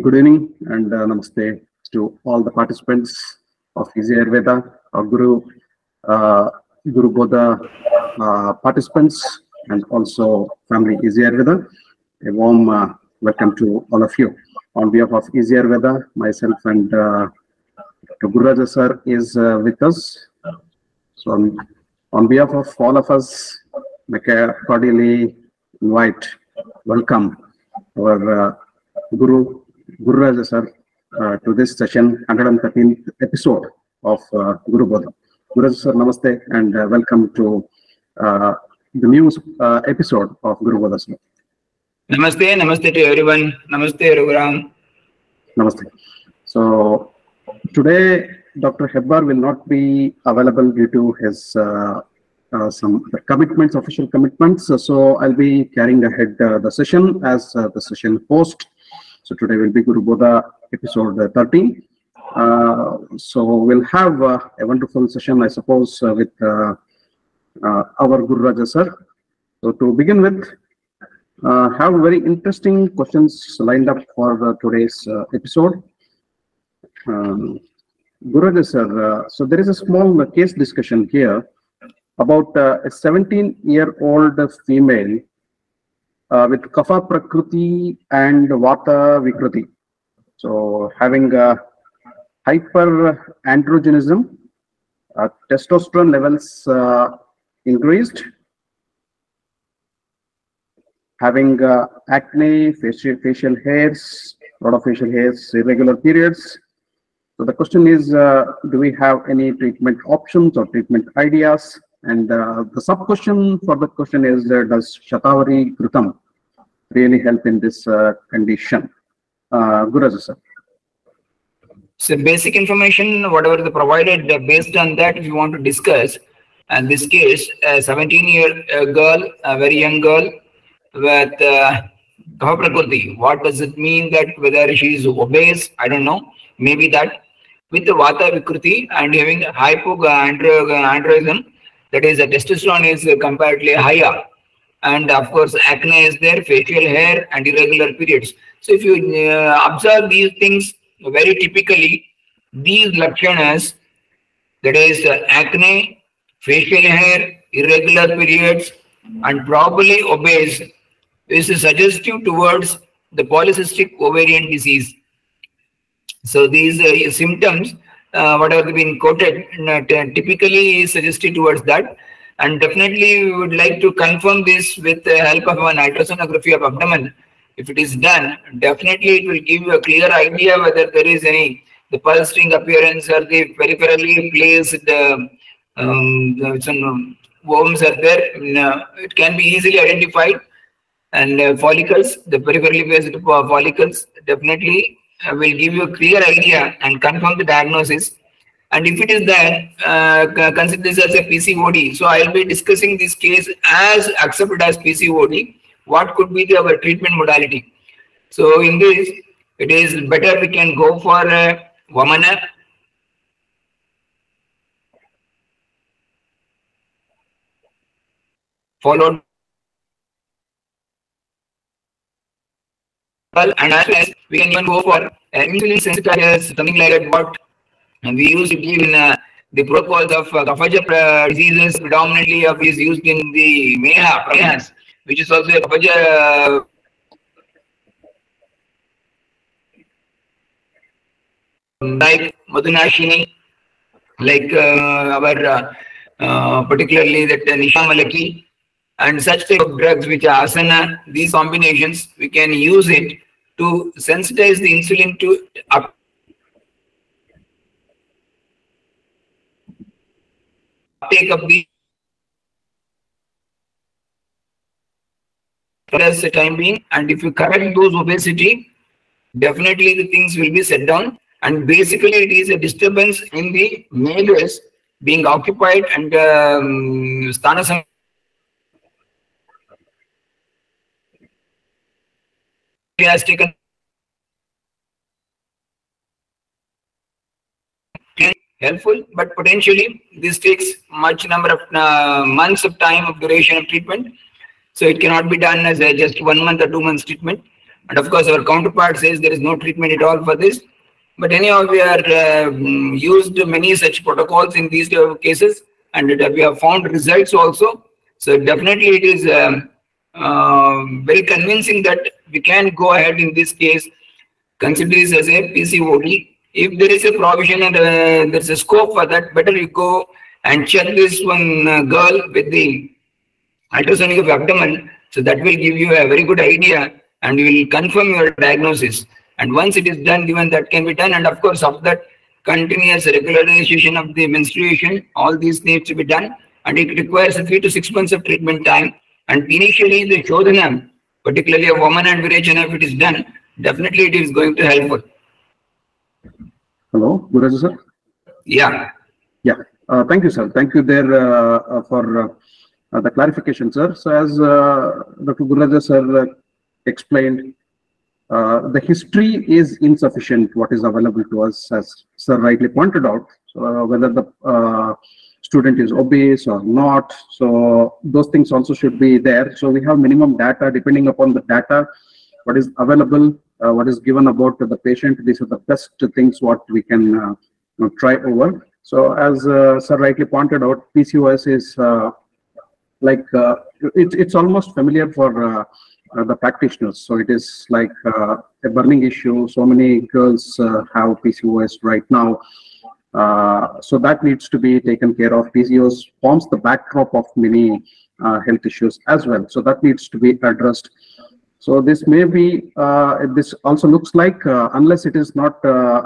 Good evening and uh, namaste to all the participants of Easy Ayurveda, our Guru, uh, Guru Bodha uh, participants, and also family Easy Ayurveda. A warm uh, welcome to all of you. On behalf of Easy Ayurveda, myself and uh. Guru Raja sir is uh, with us. So on, on behalf of all of us, make a cordially invite, welcome our uh, Guru Guru Raja sir uh, to this session, 113th episode of uh, Guru Bodha. Guru Raja sir, namaste and uh, welcome to uh, the new uh, episode of Guru Bodha sir. Namaste, namaste to everyone. Namaste, Raghuram. Namaste. So today, Dr. Hebbar will not be available due to his uh, uh, some commitments, official commitments. So, so I'll be carrying ahead uh, the session as uh, the session host. So today will be Guru Bodha episode uh, 13. Uh, so we'll have uh, a wonderful session, I suppose, uh, with uh, uh, our Guru Raja sir. So to begin with, have very interesting questions lined up for today's episode. Um, Guruji sir, uh, so there is a small case discussion here about a 17 year old female uh, with kapha prakriti and vata vikruti. So having uh, hyperandrogenism, uh, testosterone levels uh, increased, having uh, acne, facial, facial hairs, lot of facial hairs, irregular periods. So the question is, uh, do we have any treatment options or treatment ideas? And uh, the sub question for the question is, uh, does Shatavari Ghritam really help in this uh, condition? Uh, Guraj sir. So basic information, whatever the provided, uh, based on that, if you want to discuss, and this case, a 17 year uh, girl, a very young girl with uh, prakriti. What does it mean that whether she is obese? I don't know. Maybe that with the vata vikruti and having hypoandrogenism, that is, the testosterone is comparatively higher. And of course, acne is there, facial hair, and irregular periods. So if you uh, observe these things very typically, these lakshanas, that is uh, acne, facial hair, irregular periods, and probably obese, is suggestive towards the polycystic ovarian disease. So these uh, symptoms, uh, what have been quoted, uh, typically is suggested towards that. And definitely we would like to confirm this with the help of an ultrasonography of abdomen. If it is done, definitely it will give you a clear idea whether there is any the pearl string appearance or the peripherally placed uh, um, some worms are there. No, it can be easily identified. And uh, follicles, the peripherally placed follicles, definitely uh, will give you a clear idea and confirm the diagnosis. And if it is that, uh, consider this as a PCOD. So I'll be discussing this case as accepted as PCOD. What could be the our treatment modality? So in this, it is better we can go for uh, Vamana. Followed well, and as as we can even go for uh, insulin sensitizers, something like that. What and we use it in uh, the protocols of uh, uh, diseases, predominantly of is used in the MEHA, Prayas, which is also a Kaphaja uh, like Madhunashini, like uh, our uh, uh, particularly that uh, Nishamalaki and such type of drugs which are asana, these combinations, we can use it to sensitize the insulin to up uptake of the as the time being and if you correct those obesity definitely the things will be set down. And basically it is a disturbance in the medas being occupied and um, sthana has taken helpful, but potentially this takes much number of uh, months of time of duration of treatment. So it cannot be done as a just one month or two months treatment. And of course, our counterpart says there is no treatment at all for this. But anyhow, we are uh, used many such protocols in these cases, and we have found results also. So definitely, it is um, uh, very convincing that we can go ahead in this case, consider this as a PCOD. If there is a provision and uh, there's a scope for that, better you go and check this one uh, girl with the ultrasonic of abdomen. So that will give you a very good idea and will confirm your diagnosis. And once it is done, even that can be done. And of course, of that continuous regularization of the menstruation, all these needs to be done. And it requires three to six months of treatment time. And initially, the Shodhanam, particularly Vamana and Virechana, if it is done, definitely it is going to help. Hello, Guraju sir. Yeah. Yeah. Uh, thank you, sir. Thank you there uh, uh for uh, the clarification, sir. So as uh, Dr. Gurraja sir explained, uh, the history is insufficient, what is available to us, as Sir rightly pointed out, so, uh, whether the uh, student is obese or not. So those things also should be there. So we have minimum data depending upon the data, what is available, uh, what is given about the patient. These are the best things what we can uh, you know, try over. So as Sir rightly pointed out, PCOS is like it, it's almost familiar for uh, the practitioners. So it is like uh, a burning issue. So many girls uh, have PCOS right now. Uh, so that needs to be taken care of. PCOS forms the backdrop of many uh, health issues as well. So that needs to be addressed. So this may be, uh, this also looks like, unless it is not,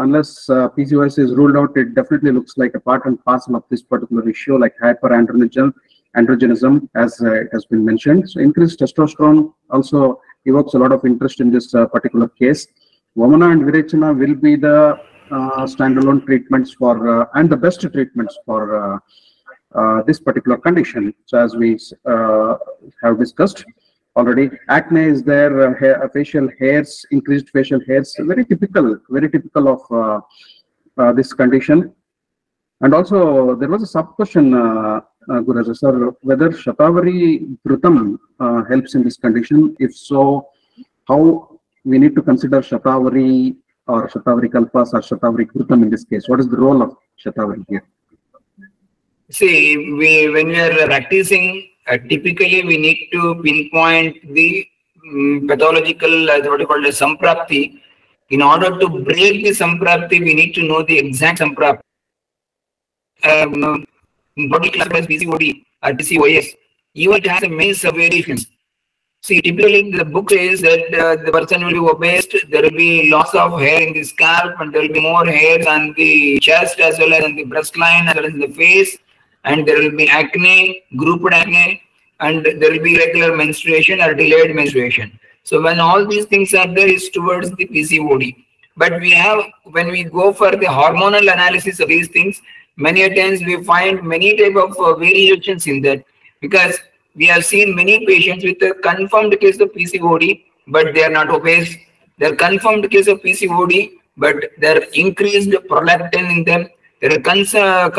unless PCOS is ruled out, it definitely looks like a part and parcel of this particular issue, like hyperandrogenism androgenism, as uh, has been mentioned. So increased testosterone also evokes a lot of interest in this uh, particular case. Vamana and Virechana will be the uh, standalone treatments for uh, and the best treatments for uh, uh, this particular condition. So as we have discussed already, acne is there, hair, facial hairs, increased facial hairs, very typical, very typical of this condition. And also there was a sub question uh, Guraj sir, whether Shatavari Ghritam uh, helps in this condition. If so, how we need to consider Shatavari or Shatavari Kalpas or Shatavari Ghritam in this case? What is the role of Shatavari here? See, we when we are practicing, uh, typically we need to pinpoint the um, pathological, uh, what you call the samprapti. In order to break the samprapti, we need to know the exact samprapti. Um, body classified as PCOD or PCOS, even it has a many subvariations. See, typically the book says that uh, the person will be obese, there will be loss of hair in the scalp, and there will be more hairs on the chest as well as on the breast line as well as the face, and there will be acne, grouped acne, and there will be regular menstruation or delayed menstruation. So when all these things are there, it's towards the PCOD. But we have, when we go for the hormonal analysis of these things, many times we find many type of uh, variations in that because we have seen many patients with a confirmed case of PCOD, but they are not obese. They're confirmed case of PCOD, but there increased prolactin in them. There are cons uh,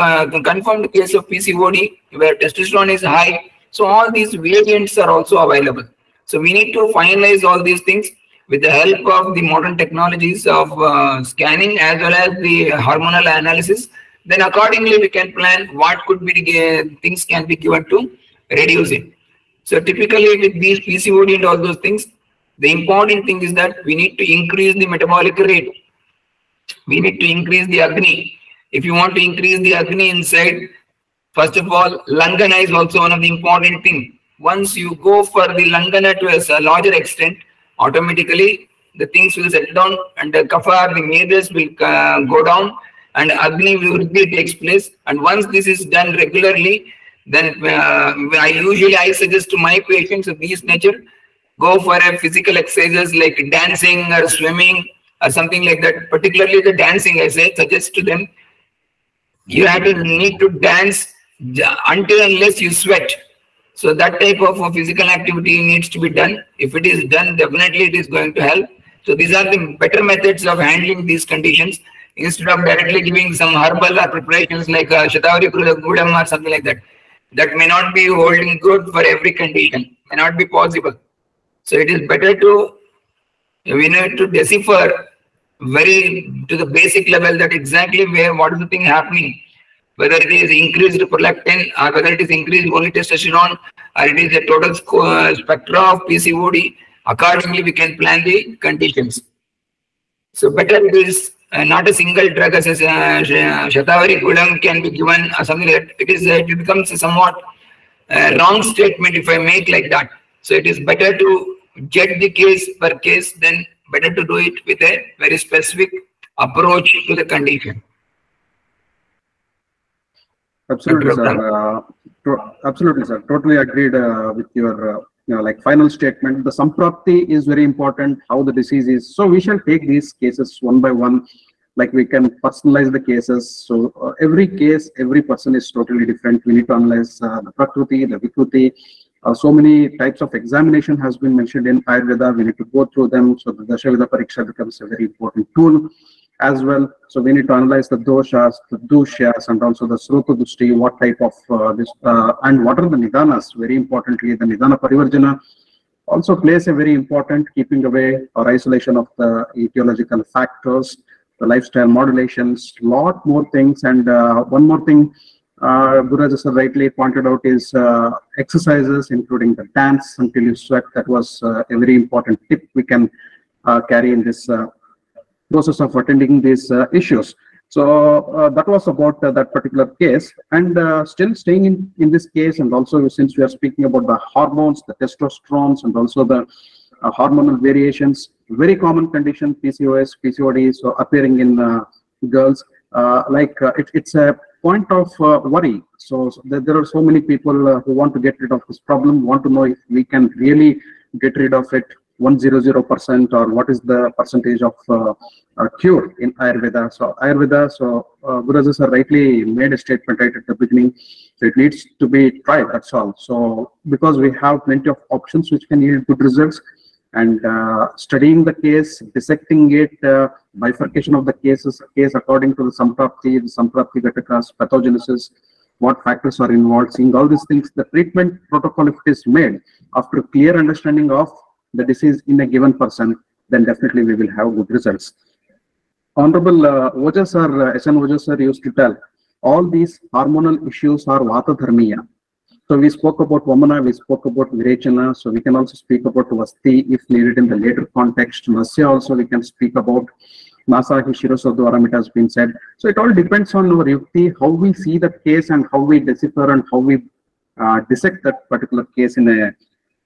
confirmed case of PCOD where testosterone is high. So all these variants are also available. So we need to finalize all these things with the help of the modern technologies of uh, scanning as well as the hormonal analysis then accordingly we can plan what could be the things can be given to reduce it. So typically with these PCOD and all those things, the important thing is that we need to increase the metabolic rate. We need to increase the Agni. If you want to increase the Agni inside, first of all, Langana is also one of the important thing. Once you go for the Langana to a larger extent, automatically the things will settle down and the Kapha, the medas will uh, go down and Agni Vriddhi takes place. And once this is done regularly, then uh, I usually I suggest to my patients of this nature, go for a physical exercises like dancing or swimming or something like that. Particularly the dancing, I say, suggest to them, you have to need to dance until unless you sweat. So that type of physical activity needs to be done. If it is done, definitely it is going to help. So these are the better methods of handling these conditions instead of directly giving some herbal or preparations like uh, Shatavari Gudam or something like that. That may not be holding good for every condition, may not be possible. So it is better to We need to decipher very to the basic level that exactly where what is the thing happening, whether it is increased prolactin or whether it is increased only testosterone or it is a total uh, spectra of PCOD. Accordingly, we can plan the conditions. So better it is uh, not a single drug as a uh, Shatavari Gulam can be given or something like that. It is uh, it becomes a somewhat uh, wrong statement if I make like that. So it is better to get the case per case than better to do it with a very specific approach to the condition. Absolutely, sir. Uh, absolutely, sir. Totally agreed uh, with your uh, you know, like final statement. The samprapti is very important. How the disease is. So we shall take these cases one by one. Like we can personalize the cases. So uh, every case, every person is totally different. We need to analyze uh, the prakriti, the vikruti. Uh, so many types of examination has been mentioned in Ayurveda. We need to go through them. So the Dashavida Pariksha becomes a very important tool as well. So we need to analyze the doshas, the dushyas, and also the sruta dushti, what type of uh, this, uh, and what are the nidanas. Very importantly, the nidana parivarjana also plays a very important keeping away or isolation of the etiological factors, the lifestyle modulations, lot more things. And uh, one more thing, uh, sir rightly pointed out is uh, exercises, including the dance until you sweat. That was uh, a very important tip we can uh, carry in this uh, process of attending these uh, issues. So uh, that was about that particular case. And still staying in, in this case, and also since we are speaking about the hormones, the testosterone, and also the hormonal variations, very common condition, PCOS, PCOD, so appearing in girls. Uh, like uh, it, it's a point of uh, worry. So, so there, there are so many people who want to get rid of this problem, want to know if we can really get rid of it 100% or what is the percentage of uh, uh, cure in Ayurveda. So Ayurveda, so uh, Guru sir rightly made a statement right at the beginning. So it needs to be tried, that's all. So because we have plenty of options which can yield good results and uh, studying the case, dissecting it, uh, bifurcation of the cases, case according to the Samprapti, the Samprapti Gatakas, pathogenesis, what factors are involved, seeing all these things, the treatment protocol, if it is made after clear understanding of the disease in a given person, then definitely we will have good results. Honorable uh, Ojas sir, uh, SN Ojas sir used to tell, all these hormonal issues are Vata Dharmiya. So we spoke about Vamana, we spoke about Virechana, so we can also speak about Vasti if needed in the later context. Nasya also we can speak about. Nasahi Shirosodwaram it has been said. So it all depends on our yukti, how we see the case and how we decipher and how we uh, dissect that particular case in a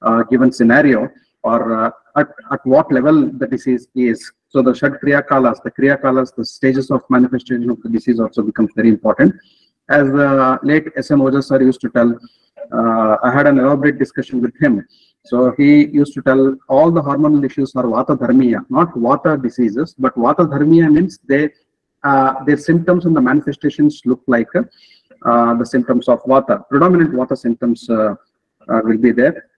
uh, given scenario or uh, at, at what level the disease is. So the Shad Kriya Kalas, the Kriya Kalas, the stages of manifestation of the disease also becomes very important. As the late S.M. Ojas sir used to tell, uh, I had an elaborate discussion with him. So he used to tell all the hormonal issues are Vata Dharmiya, not Vata diseases, but Vata Dharmiya means they, uh, their symptoms and the manifestations look like uh, the symptoms of Vata. Predominant Vata symptoms uh, uh, will be there.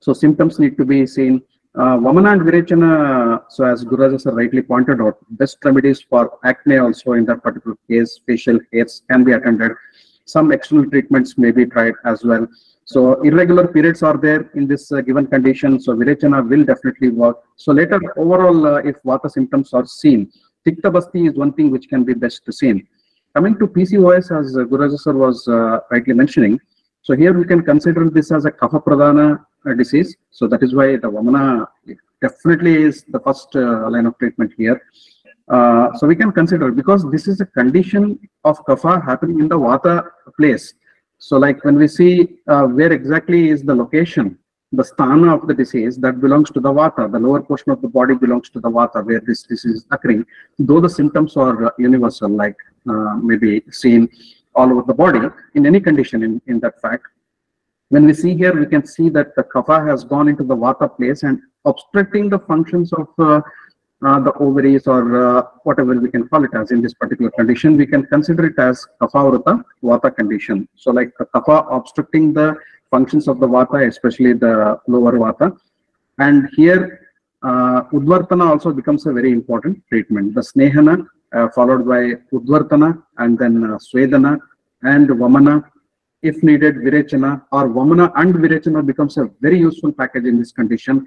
So symptoms need to be seen. Uh, Vamana and Virechana, so as Guraj sir rightly pointed out, best remedies for acne also in that particular case, facial hairs can be attended. Some external treatments may be tried as well. So irregular periods are there in this uh, given condition. So Virechana will definitely work. So later overall, uh, if Vata symptoms are seen, Tikta Basti is one thing which can be best seen. Coming to PCOS, as uh, Guraj sir was uh, rightly mentioning, so here we can consider this as a Kapha Pradhana uh, disease. So that is why the Vamana definitely is the first uh, line of treatment here. Uh, so we can consider because this is a condition of Kapha happening in the Vata place. So like when we see uh, where exactly is the location, the sthana of the disease that belongs to the Vata, the lower portion of the body belongs to the Vata where this disease is occurring. Though the symptoms are uh, universal, like uh, maybe seen all over the body in any condition in, in that fact. When we see here, we can see that the kapha has gone into the vata place and obstructing the functions of uh, uh, the ovaries or uh, whatever we can call it as in this particular condition, we can consider it as kapha vata condition. So like the kapha obstructing the functions of the vata, especially the lower vata. And here, uh, Udvartana also becomes a very important treatment. The Snehana uh, followed by Udvartana and then uh, Swedana and Vamana. If needed, Virechana or Vamana and Virechana becomes a very useful package in this condition.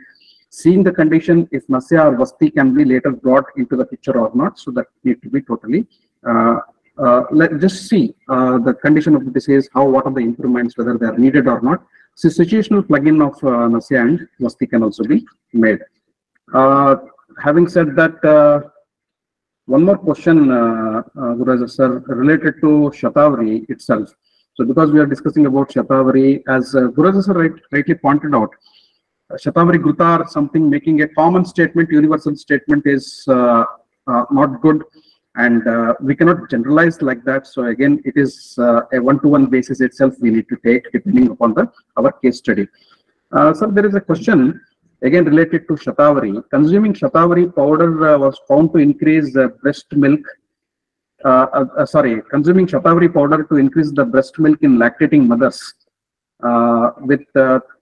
seeing the condition if Nasya or Vasti can be later brought into the picture or not. So that need to be totally. Uh, uh, let just see uh, the condition of the disease, how what are the improvements, whether they are needed or not. So situational plugin of uh, Nasya and Vasti can also be made. Uh, having said that, uh, one more question, uh, uh, sir, related to Shatavari itself. So because we are discussing about Shatavari, as uh, Guraj sir right, rightly pointed out, uh, Shatavari Grutar, something making a common statement, universal statement is uh, uh, not good. And uh, we cannot generalize like that. So again, it is uh, a one-to-one basis itself we need to take depending upon the our case study. Sir, there is a question again related to Shatavari. Consuming Shatavari powder was found to increase breast milk. Uh, uh, uh, sorry, consuming Shatavari powder to increase the breast milk in lactating mothers with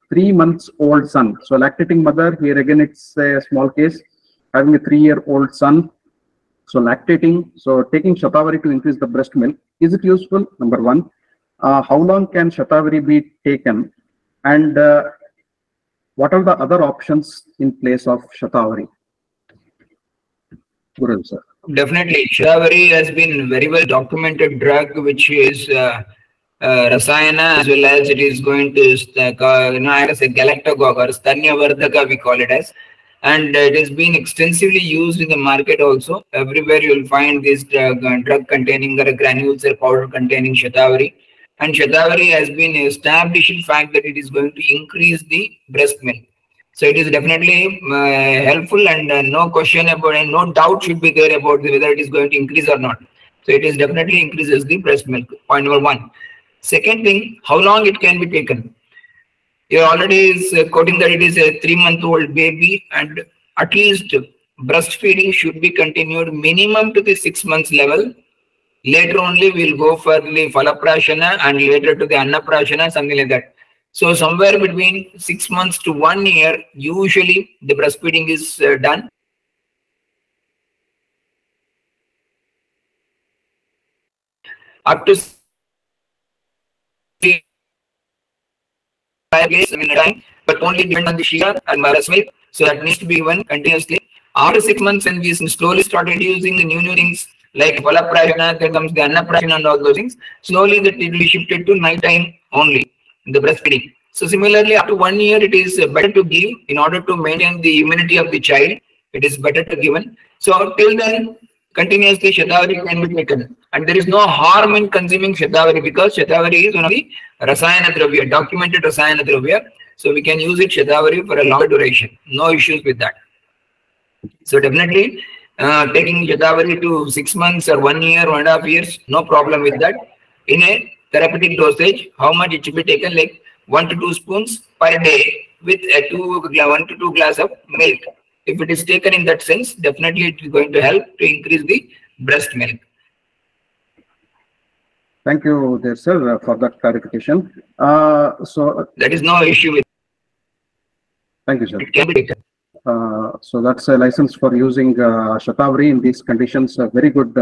three months old son. So lactating mother here again it's a small case having a three-year-old son. So lactating, so taking Shatavari to increase the breast milk, is it useful? Number one. Uh, how long can Shatavari be taken? And uh, what are the other options in place of Shatavari? Guru sir. Definitely, Shatavari has been very well documented drug, which is uh, uh, Rasayana as well as it is going to, uh, you know, as a galactagogue or Stanyavardhaka, we call it as. And it has been extensively used in the market also. Everywhere you will find this drug, uh, drug containing or granules or powder containing Shatavari. And Shatavari has been established in fact that it is going to increase the breast milk. So it is definitely uh, helpful and uh, no question about and no doubt should be there about whether it is going to increase or not. So it is definitely increases the breast milk. Point number one. Second thing, how long it can be taken. You already is uh, quoting that it is a three month old baby and at least breastfeeding should be continued minimum to the six months level. Later only we'll go for the falaprashana and later to the annaprashana, something like that. So somewhere between six months to one year, usually the breastfeeding is uh, done. Up to five days in a time, but only depend on the Shia and Maras milk. So that needs to be given continuously. After six months, when we slowly started using the new new things like Valaprayana, there comes the and all those things, slowly that it will be shifted to night time only, the breastfeeding. So similarly, after one year, it is better to give in order to maintain the immunity of the child. It is better to given. So till then, continuously Shatavari can be taken. And there is no harm in consuming Shatavari because Shatavari is one of the Rasayana Dravya, documented Rasayana Dravya. So we can use it Shatavari for a longer duration. No issues with that. So definitely uh, taking Shatavari to six months or one year, one and a half years, no problem with that. In a therapeutic dosage, how much it should be taken like one to two spoons per day with a two one to two glass of milk. If it is taken in that sense, definitely it is going to help to increase the breast milk. Thank you, dear sir, uh, for that clarification. Uh, so That is no issue with thank you, sir. it. Can be taken. Uh, so that's a license for using uh, Shatavari in these conditions. A very good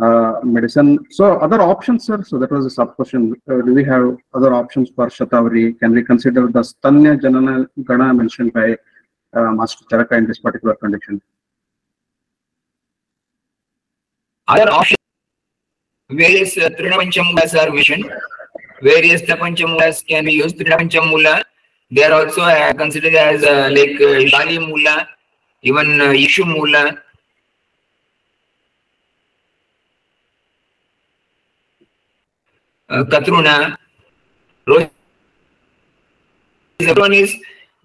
uh, medicine. So other options, sir. So that was a sub question. Uh, do we have other options for Shatavari? Can we consider the Stanya Janana Gana mentioned by uh, Master Charaka in this particular condition? Other options, various uh, Trinapanchamulas are mentioned. Various Trinapanchamulas can be used. Trinapanchamula, they are also uh, considered as uh, like uh, Shali Mula, even uh, Ikshu Mula. Uh, Katruna, Rohit. One is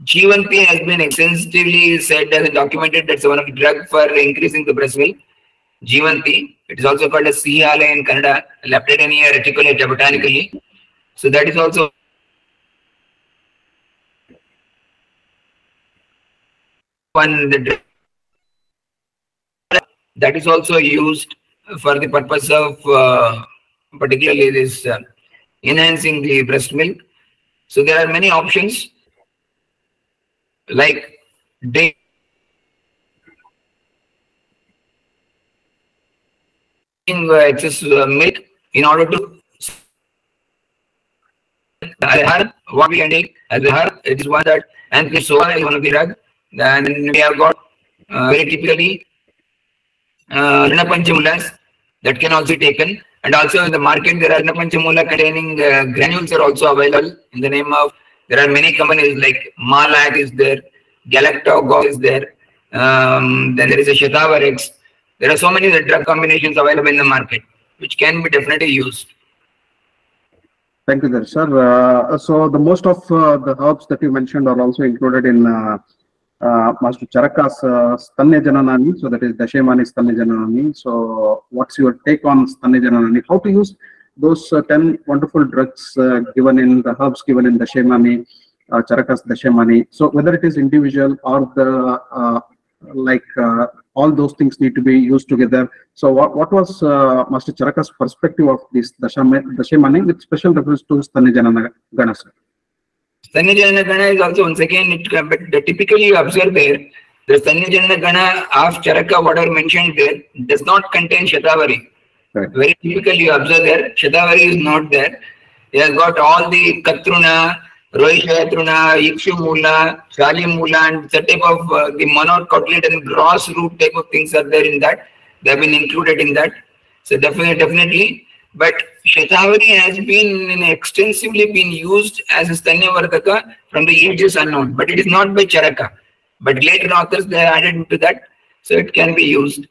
Jivanti has been extensively said as documented that's one of the drug for increasing the breast milk. G1P. It is also called as Sihala in Kannada, Leptadenia reticulata botanically. So that is also one that is also used for the purpose of uh, particularly this uh, enhancing the breast milk. So there are many options like day excess uh, milk in order to Azhar, what we take as Azhar, it is one that and soa is one of the drug Then we have got uh, very typically uh, that can also be taken. And also in the market, there are Trinapanchamula containing uh, granules are also available in the name of, there are many companies like Malag is there, Galactogol is there, um, then there is a Shatavarex. There are so many drug combinations available in the market, which can be definitely used. Thank you, there, sir. Uh, so the most of uh, the herbs that you mentioned are also included in uh, uh, Master Charaka's uh, Stanya Jananani. So that is Dashemani Stanya Jananani. So what's your take on Stanya Jananani? How to use those uh, 10 wonderful drugs uh, given in the herbs given in Dashemani, uh, Charakas Dashemani. So whether it is individual or the uh, like uh, all those things need to be used together. So what, what was uh, Master Charaka's perspective of this Dashama- Dashemani with special reference to Stanya Janana Ganasa? Sanyajana Gana is also once again, it, but typically you observe there, the Sanyajana Gana of Charaka, whatever mentioned there, does not contain Shatavari. Right. Very typically you observe there, Shatavari is not there. He has got all the Katruna, Rohishayatruna, Ikshumula, Shalimula, and the type of uh, the monocotylate and gross root type of things are there in that. They have been included in that. So definitely, definitely. But Shatavari has been extensively been used as a Stanya Vardaka from the ages unknown, but it is not by Charaka. But later authors they added into that, so it can be used.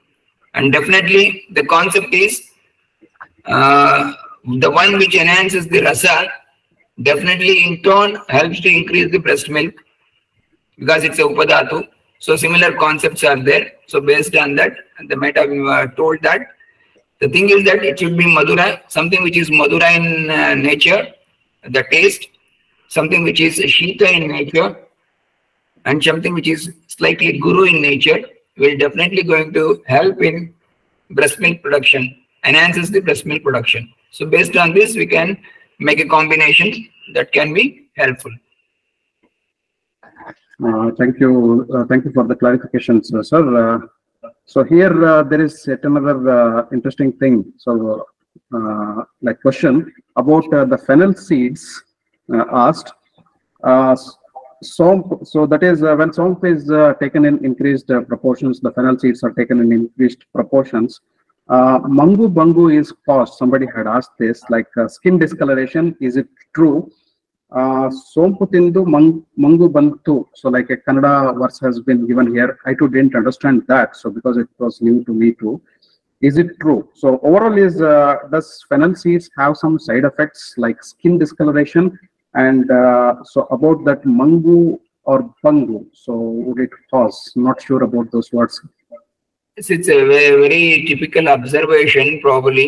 And definitely the concept is uh, the one which enhances the rasa definitely in turn helps to increase the breast milk because it's a upadhatu. So similar concepts are there. So based on that, the might have uh, told that the thing is that it should be Madura, something which is Madura in uh, nature, the taste, something which is Shita in nature, and something which is slightly Guru in nature will definitely going to help in breast milk production, enhances the breast milk production. So based on this, we can make a combination that can be helpful. Uh, Thank you, uh, thank you for the clarifications, uh, sir. So here, uh, there is yet another uh, interesting thing. So, uh, like question about uh, the fennel seeds uh, asked. Uh, s- so that is when somp is taken in increased proportions, the fennel seeds are taken in increased proportions. Mangu Bangu is caused, somebody had asked this, like skin discoloration, is it true? Uh, ಸೋಂಪು ತಿಂದು ಮಂಗ್ ಮಂಗು ಬಂತು so like a Kannada verse has been given here I to didn't understand that so because it was new to me to is it true so overall is uh, does fennel seeds have some side effects like skin discoloration and uh, so about that mangu or bangu so would it cause not sure about those words Yes, It's a very, very typical observation, probably.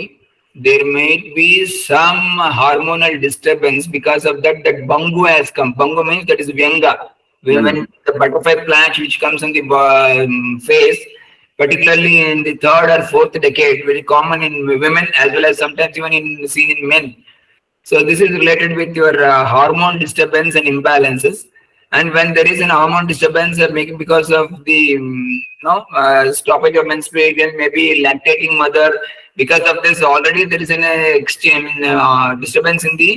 There may be some hormonal disturbance because of that, that bangu has come. Bangu means that is vyanga. When when the butterfly plant which comes on the um, face, particularly in the third or fourth decade, very common in women as well as sometimes even in seen in men. So this is related with your uh, hormone disturbance and imbalances. And when there is an hormone disturbance uh, because of the um, no uh, stoppage of menstruation, maybe lactating mother, because of this already there is an uh, extreme uh, disturbance in the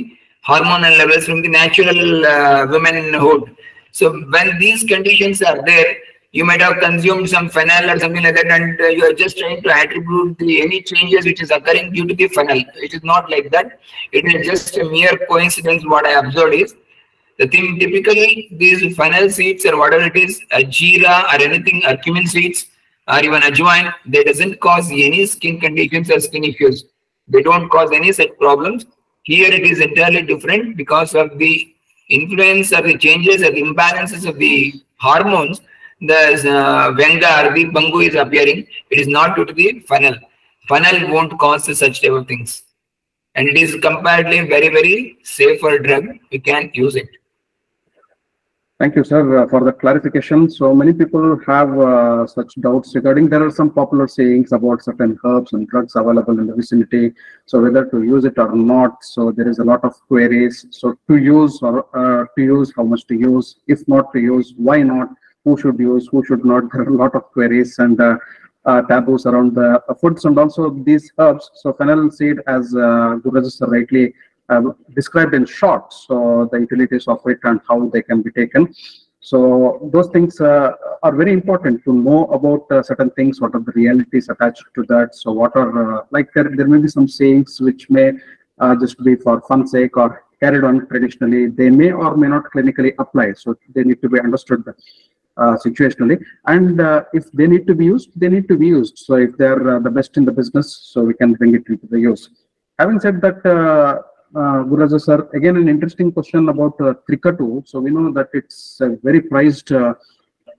hormonal levels from the natural uh, womanhood. So when these conditions are there, you might have consumed some fennel or something like that, and uh, you are just trying to attribute the any changes which is occurring due to the fennel. It is not like that. It is just a mere coincidence. What I observed is the thing typically these fennel seeds or whatever it is, a jeera or anything, or cumin seeds or even ajwain, they doesn't cause any skin conditions or skin issues. They don't cause any such problems. Here it is entirely different because of the influence or the changes or the imbalances of the hormones. The uh, venga or the bangu is appearing. It is not due to the fennel. Fennel won't cause such type of things. And it is comparatively very, very safer drug. You can use it. Thank you, sir, uh, for the clarification. So many people have uh, such doubts regarding, there are some popular sayings about certain herbs and drugs available in the vicinity. So whether to use it or not, so there is a lot of queries. So to use or uh, to use, how much to use, if not to use, why not, who should use, who should not. There are a lot of queries and uh, uh, taboos around the foods and also these herbs. So fennel seed, as uh, Guru sir rightly uh, described in short, so the utilities of it and how they can be taken. So those things uh, are very important to know about uh, certain things, what are the realities attached to that. So what are, uh, like there, there may be some sayings which may uh, just be for fun sake or carried on traditionally. They may or may not clinically apply. So they need to be understood uh, situationally. And if they need to be used, they need to be used. So if they're the best in the business, so we can bring it into the use. Having said that, uh, Guraja sir, again an interesting question about uh, Trikatu. So we know that it's a very prized uh,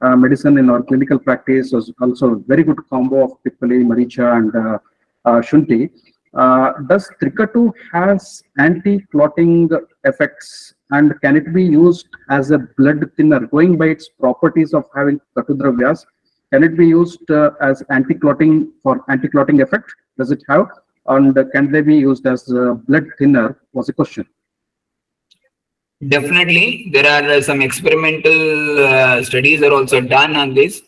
uh, medicine in our clinical practice. So also a very good combo of Pippali, Maricha, and uh, uh, Shunti. Does Trikatu has anti-clotting effects and can it be used as a blood thinner? Going by its properties of having Katudravyas, can it be used as anti-clotting for anti-clotting effect? Does it have? And can they be used as a blood thinner? Was a question. Definitely, there are uh, some experimental uh, studies are also done on this.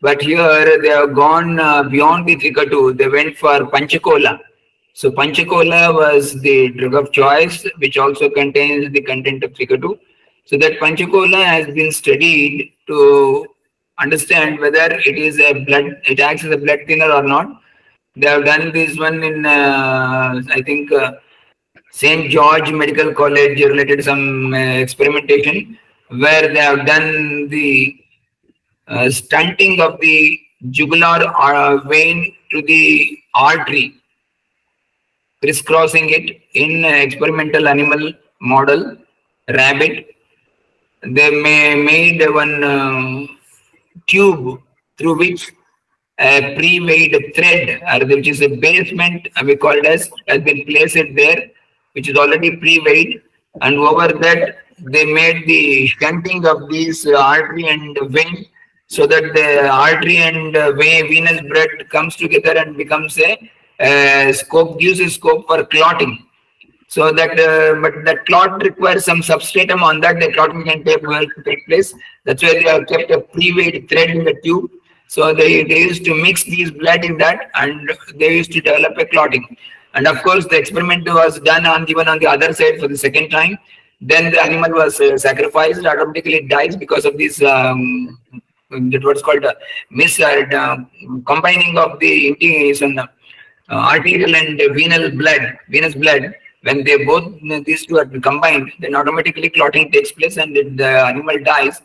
But here they have gone uh, beyond the Trikatu. They went for Panchakola. So Panchakola was the drug of choice, which also contains the content of Trikatu. So that Panchakola has been studied to understand whether it is a blood, it acts as a blood thinner or not. They have done this one in, uh, I think, uh, St. George Medical College related some uh, experimentation where they have done the uh, shunting of the jugular uh, vein to the artery, crisscrossing it in experimental animal model, rabbit. They may made one tube through which a pre-made thread, or which is a basement, uh, we call it as, has been placed there, which is already pre-weighed, and over that they made the shunting of these uh, artery and vein so that the artery and uh, vein, venous blood comes together and becomes a uh, scope, gives a scope for clotting. So that, uh, but that clot requires some substratum on that, the clotting can take, uh, take place. That's why they have kept a pre-weighed thread in the tube. So they, they used to mix these blood in that and they used to develop a clotting. And of course, the experiment was done on even on the other side for the second time. Then the animal was uh, sacrificed, automatically it dies because of this um, that what's called a mis uh, combining of the uh, arterial and venal blood, venous blood. When they both these two are combined, then automatically clotting takes place and the animal dies.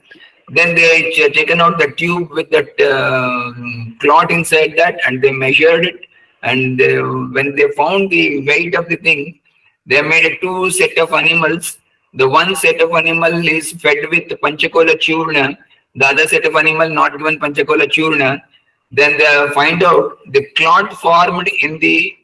Then they taken out the tube with that uh, clot inside that, and they measured it. And uh, when they found the weight of the thing, they made a two set of animals. The one set of animal is fed with panchakola churna, the other set of animal not given panchakola churna, then they find out the clot formed in the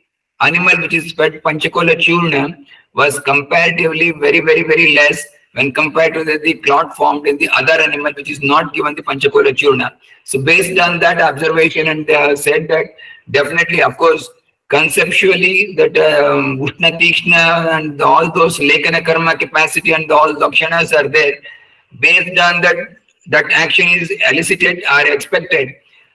animal which is fed panchakola churna was comparatively very, very, very less when compared to the, the clot formed in the other animal which is not given the panchakola churna. So based on that observation and they have said that definitely, of course, conceptually that um, Ushna Tikshna and all those Lekana Karma capacity and all Lakshanas are there. Based on that, that action is elicited or expected.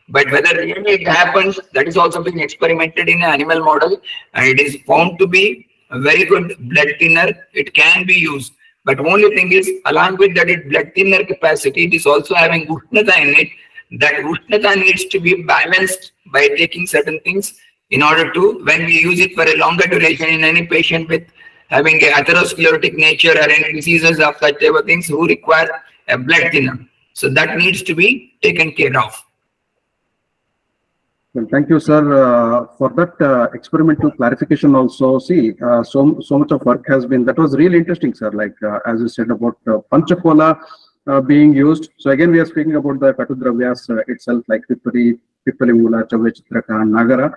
But whether really it happens, that is also being experimented in an animal model and it is found to be a very good blood thinner. It can be used. But only thing is, along with that it blood thinner capacity, it is also having Ushnata in it. That Ushnata needs to be balanced by taking certain things in order to, when we use it for a longer duration in any patient with having a atherosclerotic nature or any diseases of such type of things who require a blood thinner. So that needs to be taken care of. Well, thank you, sir, uh, for that uh, experimental clarification also. See, uh, so, so much of work has been, that was really interesting, sir, like uh, as you said about uh, Panchakola uh, being used. So again, we are speaking about the Katudravyas uh, itself, like Pipari, Pipali Mula, Chavichitraka, Nagara.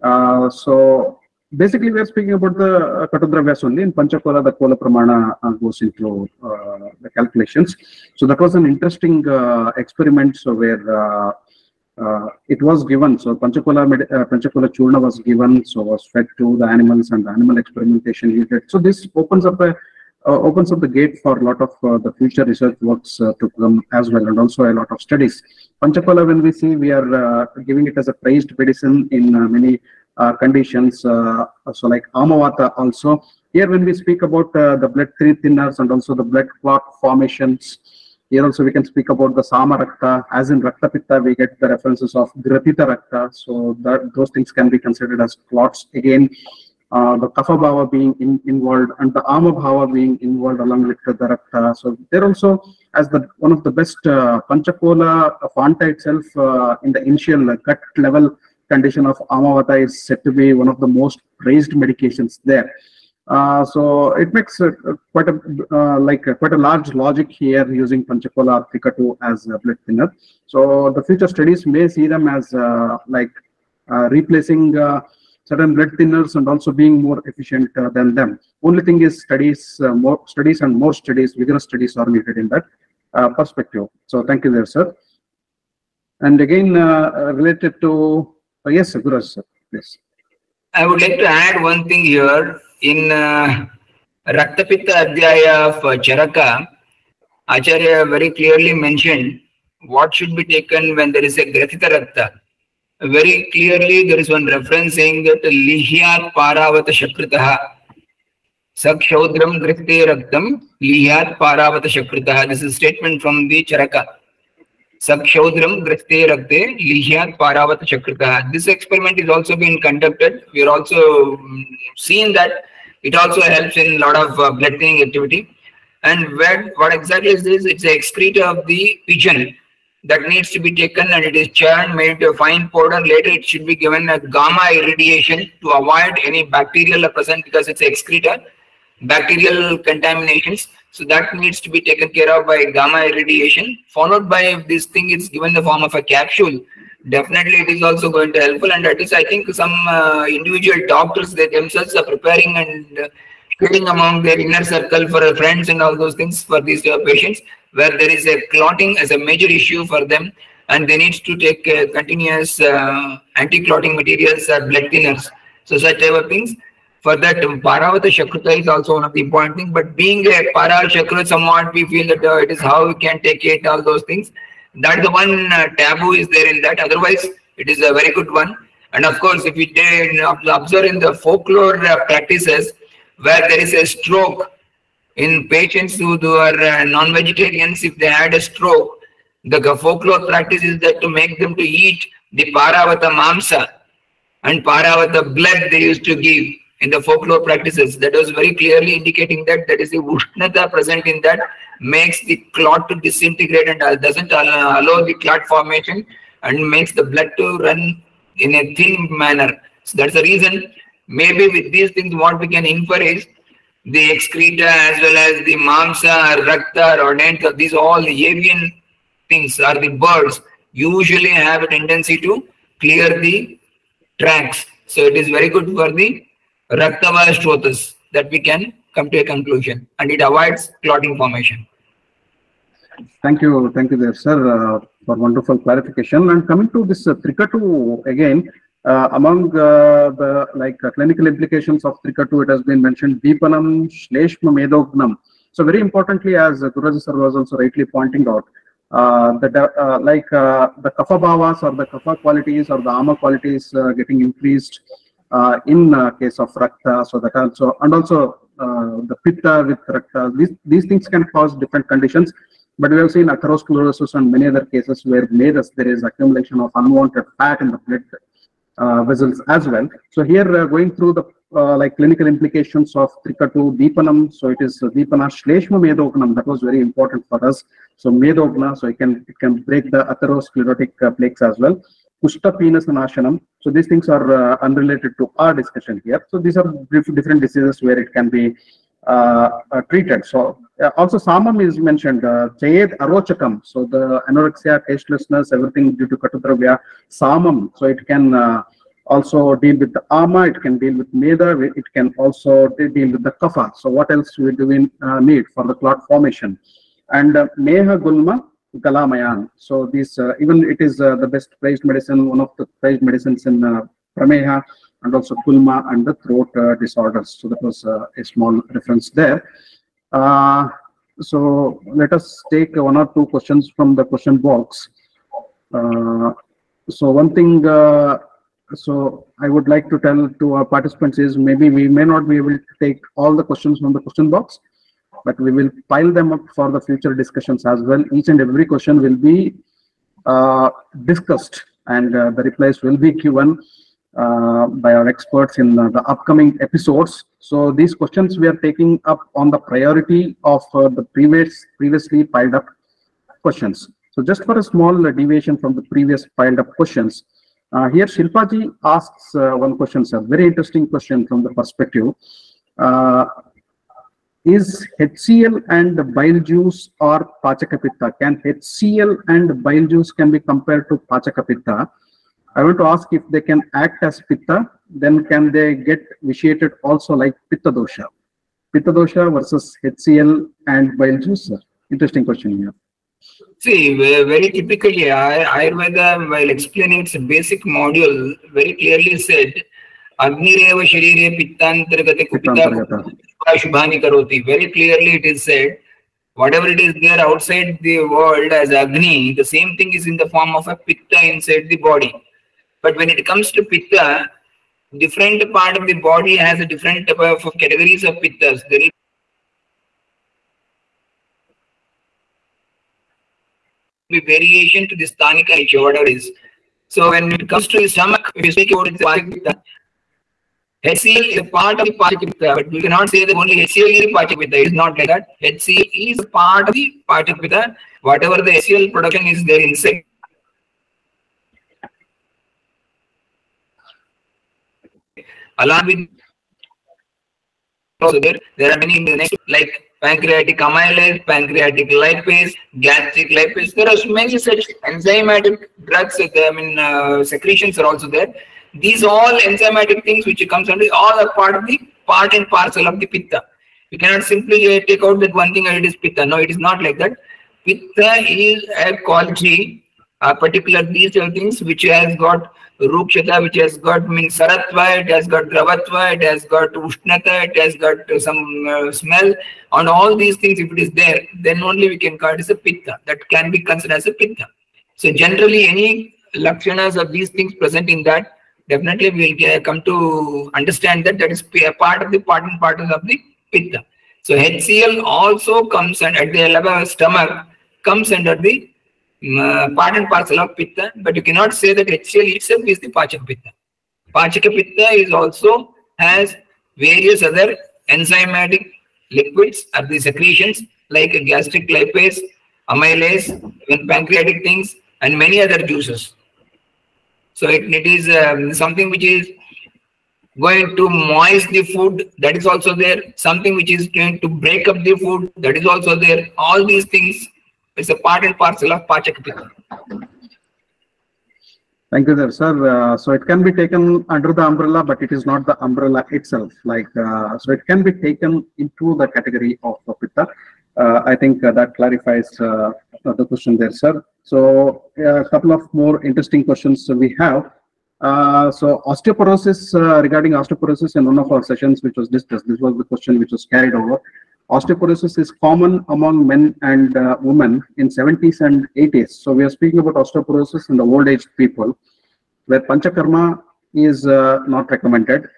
Uh, so basically, we are speaking about the Katudravyas only. In Panchakola, the Kola Pramana goes into the calculations. So that was an interesting experiment so where uh, it was given. So Panchakola, med- uh, Panchakola Churna was given, so was fed to the animals and the animal experimentation he did. So this opens up a uh, opens up the gate for a lot of uh, the future research works uh, to come as well, and also a lot of studies. Panchakola, when we see, we are uh, giving it as a praised medicine in uh, many uh, conditions. So like Amavata also. Here, when we speak about the blood thinners and also the blood clot formations, Here also we can speak about the Sama Rakta. As in Rakta Pitta, we get the references of Gratita Rakta. So that those things can be considered as clots. Again, uh, the Kapha Bhava being in, involved and the Ama Bhava being involved along with the Rakta. So they're also as the one of the best uh, Panchakola Fanta itself uh, in the initial gut level condition of Amavata is said to be one of the most praised medications there. Uh, so it makes uh, quite a uh, like uh, quite a large logic here using Panchakola Trikatu as a blood thinner. So the future studies may see them as uh, like uh, replacing certain blood thinners and also being more efficient than them. Only thing is studies, more studies and more studies, vigorous studies are needed in that perspective. So thank you there, sir. And again, related to yes, Guru, sir, please. I would like to add one thing here in uh, Raktapitta Adhyaya of uh, Charaka, Acharya very clearly mentioned what should be taken when there is a Gratita Rakta. Very clearly, there is one reference saying that Lihyat Paravata Shakritaha. Sakshaudram Grite Raktam Lihyat Paravata Shakritaha. This is a statement from the Charaka. Sakshaudram Griste Rakte Lihyat Paravata Shakritaha. This experiment is also being conducted. We are also um, seeing that it also helps in a lot of uh, blood thinning activity. And where, what exactly is this? It's the excreta of the pigeon that needs to be taken and it is churned, made a fine powder. Later, it should be given a gamma irradiation to avoid any bacterial present because it's excreta, bacterial contaminations. So that needs to be taken care of by gamma irradiation, followed by if this thing is given the form of a capsule, definitely it is also going to helpful. And that is i think some uh, individual doctors they themselves are preparing and uh, among their inner circle for friends and all those things for these uh, patients where there is a clotting as a major issue for them. And they need to take uh, continuous uh, anti-clotting materials or blood thinners so such type of things for that paravata shakruta is also one of the important things but being a para shakruta somewhat we feel that uh, it is how we can take it all those things that the one uh, taboo is there in that. Otherwise, it is a very good one. And of course, if we observe in the folklore uh, practices where there is a stroke in patients who are uh, non-vegetarians, if they had a stroke, the folklore practice is that to make them to eat the paravata mamsa and paravata blood they used to give in the folklore practices. That was very clearly indicating that that is the ushnata present in that makes the clot to disintegrate and doesn't allow the clot formation and makes the blood to run in a thin manner. So that's the reason maybe with these things what we can infer is the excreta as well as the mamsa, or rakta, or rodent, these all the avian things are the birds usually have a tendency to clear the tracks. So it is very good for the raktava strotas that we can come to a conclusion and it avoids clotting formation. Thank you. Thank you there, sir, uh, for wonderful clarification. And coming to this uh, Trikatu again, uh, among uh, the like uh, clinical implications of Trikatu, it has been mentioned Deepanam, Shleshma Medognam. So very importantly, as uh, sir was also rightly pointing out, uh, that uh, like the kapha bhavas or the kapha qualities or the ama qualities getting increased in case of rakta. So that also and also the pitta with rakta. These these things can cause different conditions. But we have seen atherosclerosis and many other cases where MEDAS, there is accumulation of unwanted fat in the blood uh, vessels as well. So here uh, going through the uh, like clinical implications of Trikatu Deepanam. So it is uh, Deepana Shleshma Medognam that was very important for us. So Medogna, so it can it can break the atherosclerotic uh, plaques as well. Kushta Pinasa Nashanam. So these things are uh, unrelated to our discussion here. So these are different diseases where it can be uh, uh, treated. So uh, also samam is mentioned, chayed arochakam. So the anorexia, tastelessness, everything due to katudravya, samam. So it can also deal with the ama, it can deal with meda, it can also deal with the kapha. So what else we do in, uh, need for the clot formation? And uh, meha gulma galamayan. So this uh, even it is the best priced medicine, one of the priced medicines in prameha and also Gulma and the throat uh, disorders. So that was uh, a small reference there. Uh, so let us take one or two questions from the question box. so one thing so I would like to tell to our participants is maybe we may not be able to take all the questions from the question box. But we will pile them up for the future discussions as well. Each and every question will be uh, discussed and uh, the replies will be given uh, by our experts in uh, the upcoming episodes. So these questions we are taking up on the priority of uh, the previous previously piled up questions. So just for a small deviation from the previous piled up questions, uh, here Shilpaji asks one question, sir. Very interesting question from the perspective. Is HCl and bile juice or Pachakapitta? Can HCl and bile juice can be compared to Pachakapitta? I want to ask if they can act as Pitta, then can they get vitiated also like Pitta dosha? Pitta dosha versus HCl and bile juice. Interesting question here. See, very typically, Ay- Ayurveda, while explaining its basic module, very clearly said, Agnireva Sharire Pittantargate Pittantargata. Kupita Shubhani Karoti. Very clearly it is said, whatever it is there outside the world as Agni, the same thing is in the form of a Pitta inside the body. But when it comes to Pitta, different part of the body has a different type of categories of Pittas. There is be variation to the Sthanika nature, whatever it is. So when it comes to the stomach, you speak about Pachakapitta, HCl is part of the Pachakapitta, but we cannot say that only HCl is Pachakapitta. It is not like that. HCl is part of the Pachakapitta. Whatever the HCl production is there inside. Along with also there, there are many next like pancreatic amylase, pancreatic lipase, gastric lipase. There are many such enzymatic drugs. I mean, uh, secretions are also there. These all enzymatic things which comes under all are part of the part and parcel of the pitta. You cannot simply uh, take out that one thing and it is pitta. No, it is not like that. Pitta is a quality, a particular these things which has got rukshata, which has got means saratva, it has got dravatva, it has got ushnata, it has got uh, some uh, smell. On all these things, if it is there, then only we can call it as a pitta. That can be considered as a pitta. So generally, any lakshanas of these things present in that, definitely we will come to understand that that is part of the part and parcel of the pitta. So HCl also comes and at the level of stomach comes under the mm, uh, part and parcel of pitta, but you cannot say that HCl itself is the Pachaka pitta. Pachaka pitta is also has various other enzymatic liquids or the secretions like gastric lipase, amylase, even pancreatic things, and many other juices. So it, it is um, something which is going to moist the food, that is also there. Something which is going to break up the food, that is also there. All these things is a part and parcel of Pachaka pitta. Thank you there, sir. Uh, so it can be taken under the umbrella, but it is not the umbrella itself. Like, uh, so it can be taken into the category of the pitta. Uh, I think uh, that clarifies uh, the question there, sir. So a couple of more interesting questions we have. Uh, so osteoporosis, uh, regarding osteoporosis in one of our sessions, which was discussed, this was the question which was carried over. Osteoporosis is common among men and uh, women in 70s and 80s. So we are speaking about osteoporosis in the old age people, where panchakarma is uh, not recommended.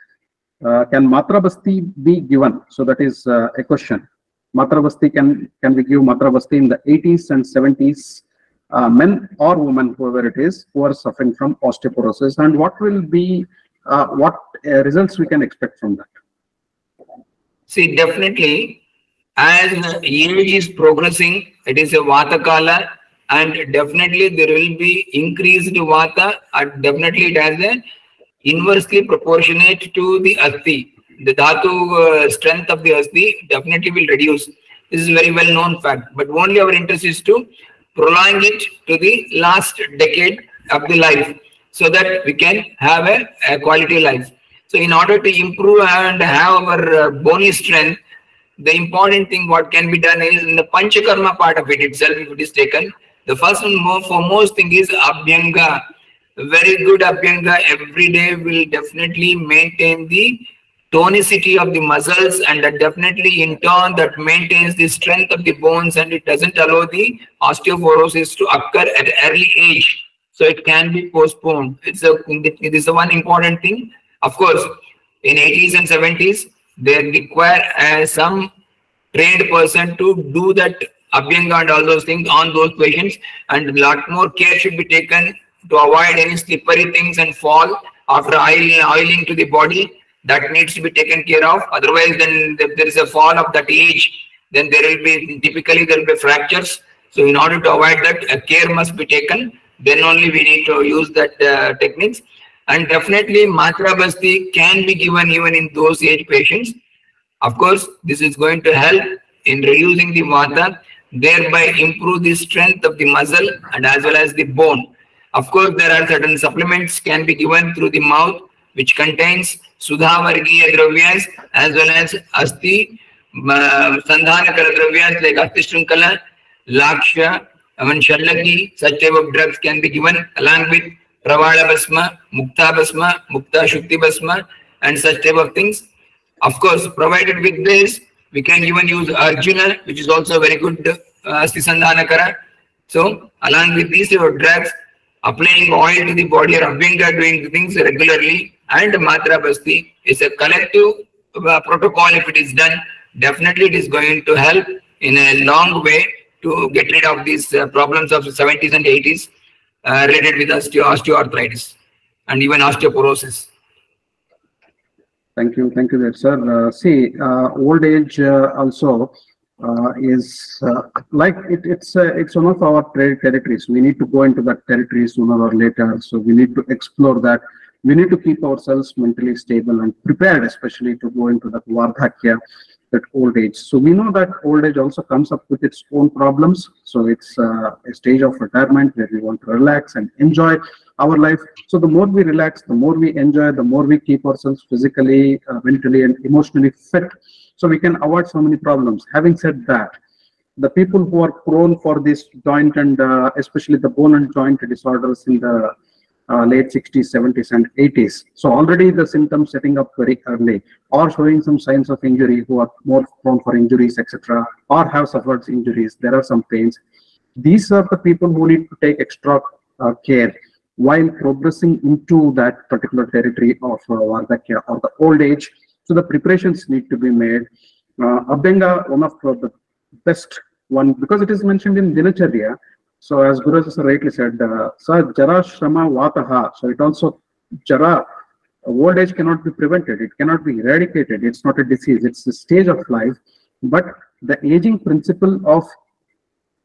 Uh, can matra basti be given? So that is uh, a question. Matra basti can can we give matra basti in the 80s and 70s? Uh, men or women, whoever it is, who are suffering from osteoporosis, and what will be uh, what uh, results we can expect from that? See, definitely, as the age is progressing, it is a Vata Kala, and definitely there will be increased Vata, and definitely it has a inversely proportionate to the Asti. The Dhatu uh, strength of the Asti definitely will reduce. This is very well known fact, but only our interest is to prolong it to the last decade of the life so that we can have a, a quality life. So in order to improve and have our uh, bony strength, the important thing what can be done is in the panchakarma part of it itself, if it is taken, the first and foremost thing is abhyanga. Very good abhyanga every day will definitely maintain the tonicity of the muscles and that definitely in turn that maintains the strength of the bones and it doesn't allow the osteoporosis to occur at early age. So it can be postponed. It's a it is a one important thing. Of course, in 80s and 70s, they require uh, some trained person to do that abhyanga and all those things on those patients and a lot more care should be taken to avoid any slippery things and fall after oil, oiling to the body that needs to be taken care of. Otherwise then if there is a fall of that age then there will be typically there will be fractures. So in order to avoid that care must be taken. Then only we need to use that uh, techniques. And definitely matra basti can be given even in those age patients. Of course this is going to help in reducing the vata thereby improve the strength of the muscle and as well as the bone. Of course there are certain supplements can be given through the mouth which contains sudha vargiya dravya as well as अस्थि संधान कर द्रव्यांश like अस्थि श्रृंखला लाक्ष एवं शल्लकी such as drugs can be given along with प्रवाल भस्म, मुक्ता भस्म, मुक्ता शुक्ति भस्म and such type of things of course provided with this we can even use arjuna which is also very good अस्थि संधान कर. So along with this your drugs applying oil to the body rubbing doing things regularly and matra basti is a collective uh, protocol if it is done definitely it is going to help in a long way to get rid of these uh, problems of the 70s and 80s uh, related with osteo osteoarthritis and even osteoporosis thank you thank you there sir uh, see uh, old age uh, also uh, is like it, it's it's one of our territories. We need to go into that territory sooner or later. So we need to explore that. We need to keep ourselves mentally stable and prepared, especially to go into that vardhakya, that old age. So we know that old age also comes up with its own problems. So it's uh, a stage of retirement where we want to relax and enjoy our life. So the more we relax, the more we enjoy, the more we keep ourselves physically, uh, mentally, and emotionally fit so we can avoid so many problems. Having said that, the people who are prone for this joint and uh, especially the bone and joint disorders in the uh, late 60s, 70s, and 80s. So already the symptoms setting up very early, or showing some signs of injury, who are more prone for injuries, etc., or have suffered injuries. There are some pains. These are the people who need to take extra uh, care while progressing into that particular territory of uh, Vardhakya or the old age so the preparations need to be made. Uh, Abhyanga, one of the best one, because it is mentioned in Dinacharya. So as Guru rightly said, uh, Sa Jara Shrama Vataha. So it also, Jara, old age cannot be prevented. It cannot be eradicated. It's not a disease. It's a stage of life. But the aging principle of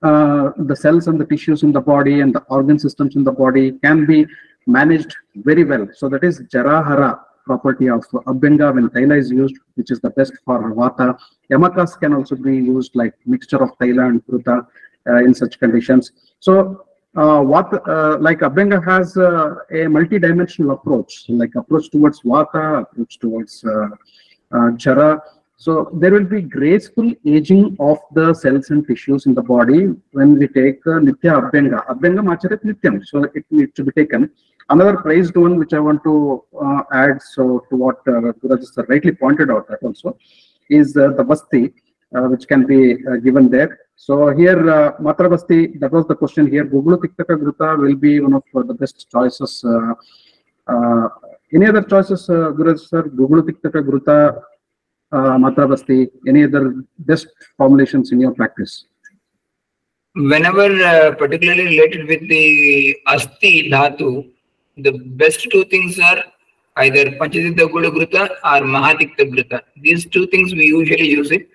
uh, the cells and the tissues in the body and the organ systems in the body can be managed very well. So that is Jarahara property of Abhyanga when Taila is used, which is the best for Vata. Yamakas can also be used like mixture of Taila and Kruta uh, in such conditions. So uh, what uh, like Abhyanga has uh, a multi-dimensional approach, like approach towards Vata, approach towards uh, uh, Jara. So there will be graceful aging of the cells and tissues in the body when we take uh, Nitya Abhyanga. Abhyanga Macharit Nityam, so it needs to be taken. Another praised one which I want to uh, add, so to what uh, sir rightly pointed out that also, is uh, the Vasti, uh, which can be uh, given there. So here, uh, Matra Basti, that was the question here. Gugulu Tiktaka Gruta will be one of the best choices. Uh, uh, any other choices, uh, Guru sir? Gugulu Tiktaka Gruta, uh, Matra Basti, any other best formulations in your practice? Whenever, uh, particularly related with the Asti Dhatu, the best two things are either Panchatikta Gudagruta or Mahatikta Gruta. These two things we usually use it.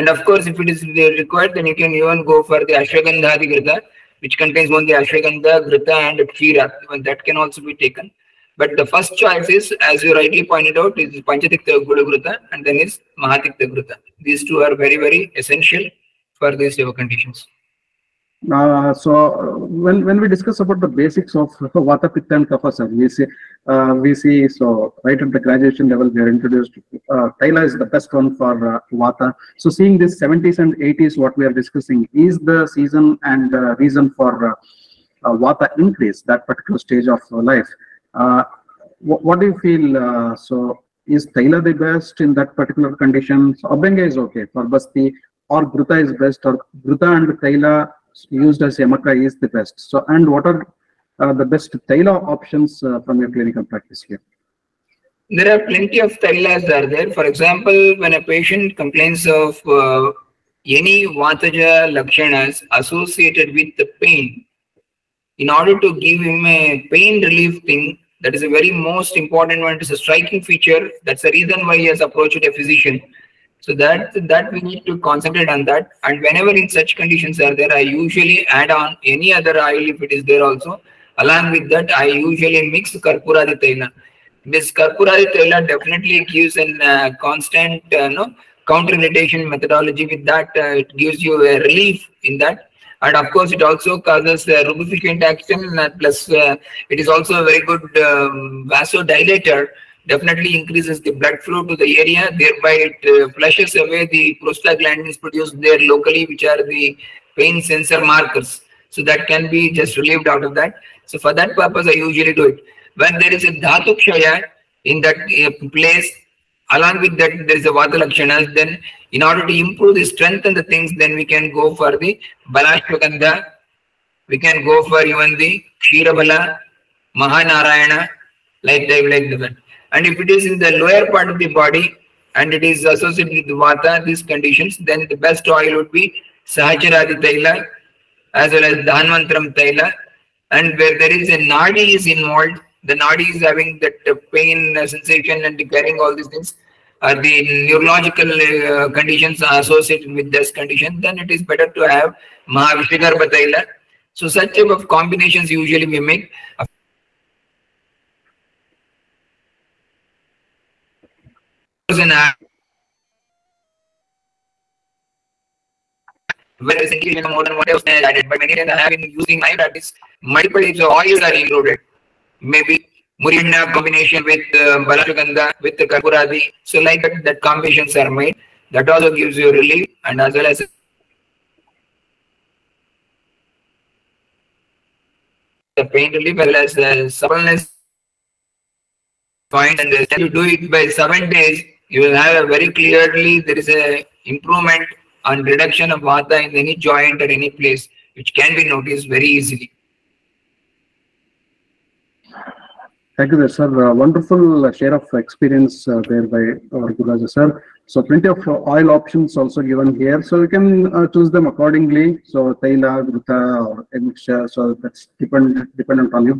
And of course, if it is required, then you can even go for the Ashwagandha Gruta, which contains only Ashwagandha, Gruta, and Kshira. That can also be taken. But the first choice is, as you rightly pointed out, is Panchatikta Gudagruta and then is Mahatikta Gruta. These two are very, very essential for these conditions. Uh, so when when we discuss about the basics of Vata, Pitta, and Kapha, sir, we see uh, we see so right at the graduation level we are introduced. Uh, Taila is the best one for uh, Vata. So seeing this 70s and 80s, what we are discussing is the season and uh, reason for uh, uh, Vata increase that particular stage of life. Uh, what, what do you feel? Uh, so is Taila the best in that particular condition? So Abhyanga is okay for Basti or Gruta is best or Gruta and Taila used as Yamaka is the best. So, and what are uh, the best Taila options uh, from your clinical practice here? There are plenty of tailas that are there. For example, when a patient complains of uh, any vataja lakshanas associated with the pain, in order to give him a pain relief thing, that is a very most important one. It's a striking feature. That's the reason why he has approached a physician. So that that we need to concentrate on that. And whenever in such conditions are there, I usually add on any other oil if it is there also. Along with that, I usually mix Karpuradi Taila. This Karpuradi Taila definitely gives a uh, constant uh, no, counter irritation methodology. With that, uh, it gives you a relief in that and of course it also causes uh, lubrificant action uh, plus uh, it is also a very good um, vasodilator definitely increases the blood flow to the area. Thereby it uh, flushes away the prostaglandins produced there locally which are the pain sensor markers. So that can be just relieved out of that. So for that purpose i usually do it. When there is a dhatu kshaya in that uh, place along with that there is a vata lakshanas then in order to improve the strength and the things then we can go for the balashwagandha we can go for even the kshirabala mahanarayana like like that and if it is in the lower part of the body and it is associated with vata these conditions then the best oil would be sahacharadi taila as well as dhanvantram taila and where there is a nadi is involved the nadi is having that pain sensation and carrying all these things or the neurological uh, conditions are associated with this condition, then it is better to have Mahavishagarbha Taila. So such type of combinations usually we make. Whereas in more than what else added, but many times I have been using my practice, multiple types of oils are included. Maybe Murinda combination with uh, Balashwagandha with the Karpuradi. So like that, that combinations are made. That also gives you relief and as well as the pain relief as well as the suppleness point and if you do it by seven days, you will have a very clearly there is a improvement and reduction of vata in any joint or any place which can be noticed very easily. Thank you, sir. Uh, wonderful share of experience uh, there by our Guru sir. So plenty of oil options also given here. So you can uh, choose them accordingly. So Taila, Gruta or a So that's depend, dependent on you.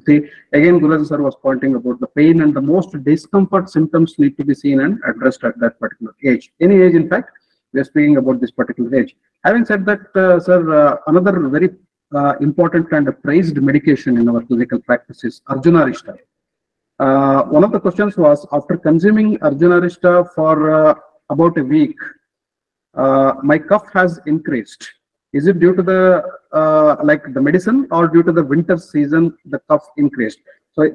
Again, Guru sir was pointing about the pain and the most discomfort symptoms need to be seen and addressed at that particular age. Any age, in fact, we are speaking about this particular age. Having said that, uh, sir, uh, another very uh, important and praised medication in our clinical practice is Arjuna Arista. Uh, one of the questions was after consuming Arjuna for uh, about a week, uh, my cough has increased. Is it due to the uh, like the medicine or due to the winter season the cough increased? So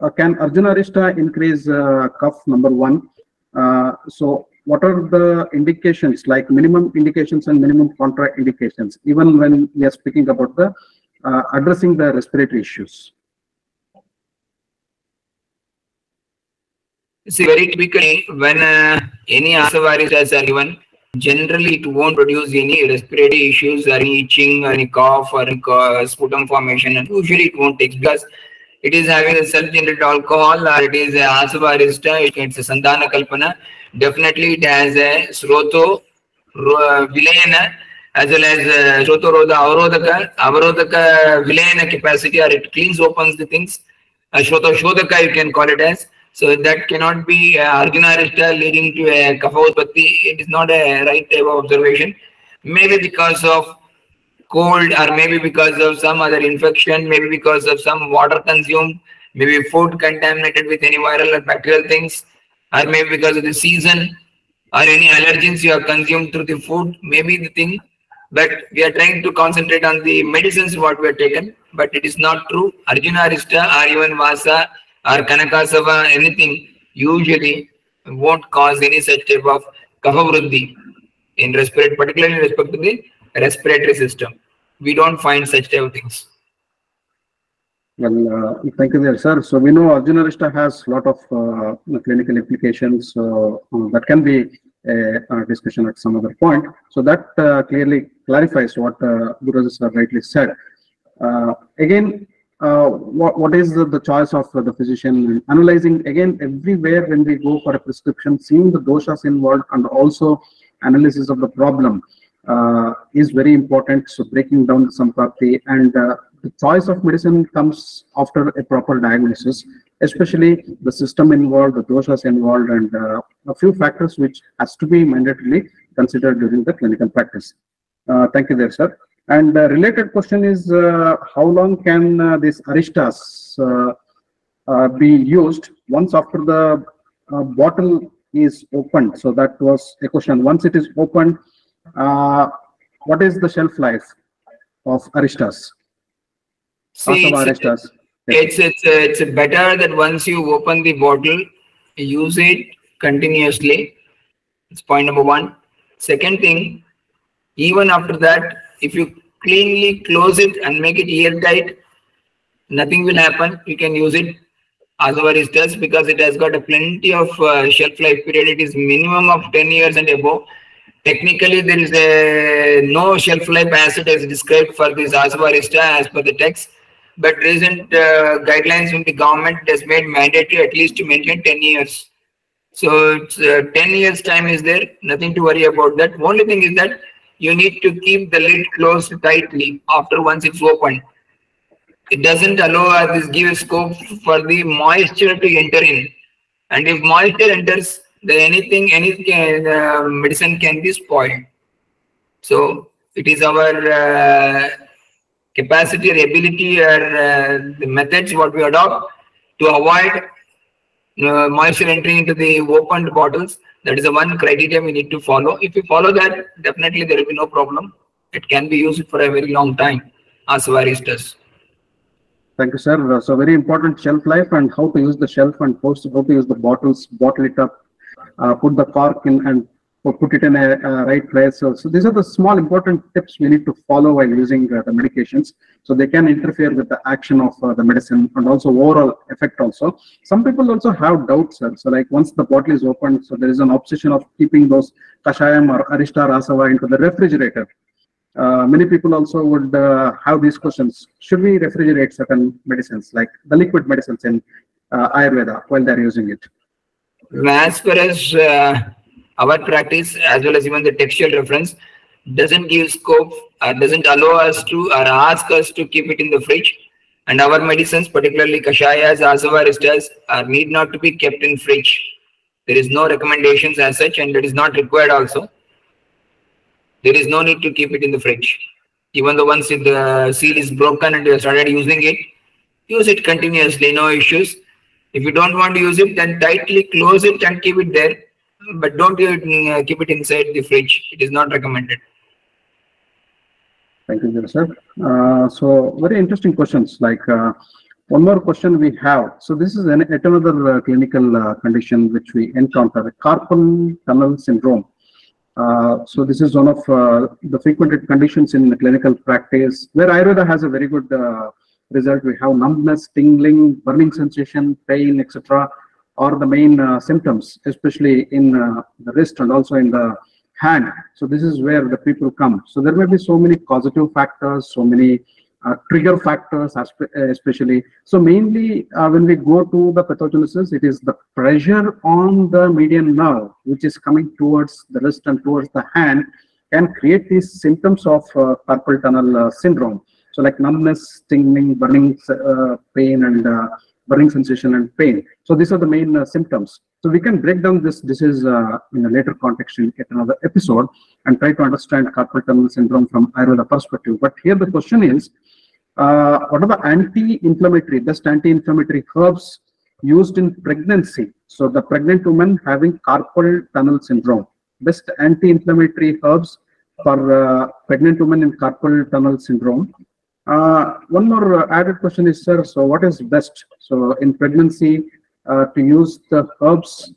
uh, can Arjuna increase uh, cough number one? so what are the indications like minimum indications and minimum contraindications even when we are speaking about the addressing the respiratory issues? See, very typically, when uh, any asavirus are given, generally it won't produce any respiratory issues or any itching or any cough or any sputum formation. And usually it won't take because it is having a self-generated alcohol or it is a asavirista, it's a sandana kalpana. Definitely it has a sroto, vilayana, as well as uh, sroto roda avarodaka, avarodaka vilayana capacity or it cleans opens the things. Uh, shroto shodaka you can call it as. So that cannot be uh, Arjuna leading to a kapha It is not a right type of observation. Maybe because of cold or maybe because of some other infection, maybe because of some water consumed, maybe food contaminated with any viral or bacterial things, or maybe because of the season or any allergens you have consumed through the food, maybe the thing. But we are trying to concentrate on the medicines what we have taken, but it is not true. Arjuna or even Vasa or Kanakasava, anything, usually won't cause any such type of kapha in respiratory, particularly in respect to the respiratory system. We don't find such type of things. Well, uh, thank you there, sir. So we know Arjuna has a lot of uh, clinical implications, so uh, that can be a, a, discussion at some other point. So that uh, clearly clarifies what uh, Guru sir rightly said. Uh, again, uh, what, what is the, the choice of the physician? Analyzing again everywhere when we go for a prescription seeing the doshas involved and also analysis of the problem uh, is very important. So breaking down the samprapti and uh, the choice of medicine comes after a proper diagnosis especially the system involved the doshas involved and uh, a few factors which has to be mandatorily considered during the clinical practice. Uh, thank you there sir and the related question is, uh, how long can uh, this aristas uh, uh, be used once after the uh, bottle is opened? So that was a question. Once it is opened, uh, what is the shelf life of aristas? See, it's, aristas. it's it's it's better that once you open the bottle, use it continuously. It's point number one. Second thing, even after that, if you cleanly close it and make it airtight, nothing will happen. You can use it as our does because it has got a plenty of uh, shelf life period. It is minimum of 10 years and above. Technically, there is a no shelf life as it is described for this Asvarista as per the text. But recent uh, guidelines from the government has made mandatory at least to maintain 10 years. So it's, uh, 10 years time is there, nothing to worry about that. Only thing is that you need to keep the lid closed tightly after once it's opened. It doesn't allow this give scope for the moisture to enter in. And if moisture enters, then anything, any uh, medicine can be spoiled. So it is our uh, capacity or ability or uh, the methods what we adopt to avoid uh, moisture entering into the opened bottles. That is the one criteria we need to follow. If you follow that, definitely there will be no problem. It can be used for a very long time, as Varis does. Thank you, sir. Uh, So very important shelf life and how to use the shelf and post how to use the bottles, bottle it up, uh, put the cork in and pu- put it in a, right place. So, so these are the small important tips we need to follow while using uh, the medications. So they can interfere with the action of uh, the medicine and also overall effect also. Some people also have doubts. So like once the bottle is opened, so there is an obsession of keeping those kashayam or arista rasava into the refrigerator. Uh, many people also would uh, have these questions. Should we refrigerate certain medicines, like the liquid medicines in uh, Ayurveda, while they're using it? As far as our practice, as well as even the textual reference, doesn't give scope or doesn't allow us to or ask us to keep it in the fridge. And our medicines, particularly kashayas, asavaristas, are need not to be kept in fridge. There is no recommendations as such, and it is not required also. There is no need to keep it in the fridge. Even though once the seal is broken and you have started using it, use it continuously, no issues. If you don't want to use it, then tightly close it and keep it there. But don't do uh, keep it inside the fridge. It is not recommended. Thank you, sir. Uh, so very interesting questions. Like uh, one more question we have. So this is an, yet another uh, clinical uh, condition which we encounter, carpal tunnel syndrome. Uh, so this is one of the frequented conditions in the clinical practice where Ayurveda has a very good result. We have numbness, tingling, burning sensation, pain, etc. are the main uh, symptoms, especially in uh, the wrist and also in the hand. So this is where the people come. So there may be so many causative factors, so many uh, trigger factors, uh, especially. So mainly uh, when we go to the pathogenesis, it is the pressure on the median nerve, which is coming towards the wrist and towards the hand, can create these symptoms of uh, carpal tunnel syndrome. So like numbness, tingling, burning pain, and burning sensation and pain. So these are the main uh, symptoms. So we can break down this disease uh, in a later context in another episode and try to understand carpal tunnel syndrome from Ayurveda perspective. But here the question is, uh, what are the anti-inflammatory, best anti-inflammatory herbs used in pregnancy? So the pregnant woman having carpal tunnel syndrome, best anti-inflammatory herbs for uh, pregnant women in carpal tunnel syndrome. Uh, one more added question is, sir, so what is best? So in pregnancy, uh, to use the herbs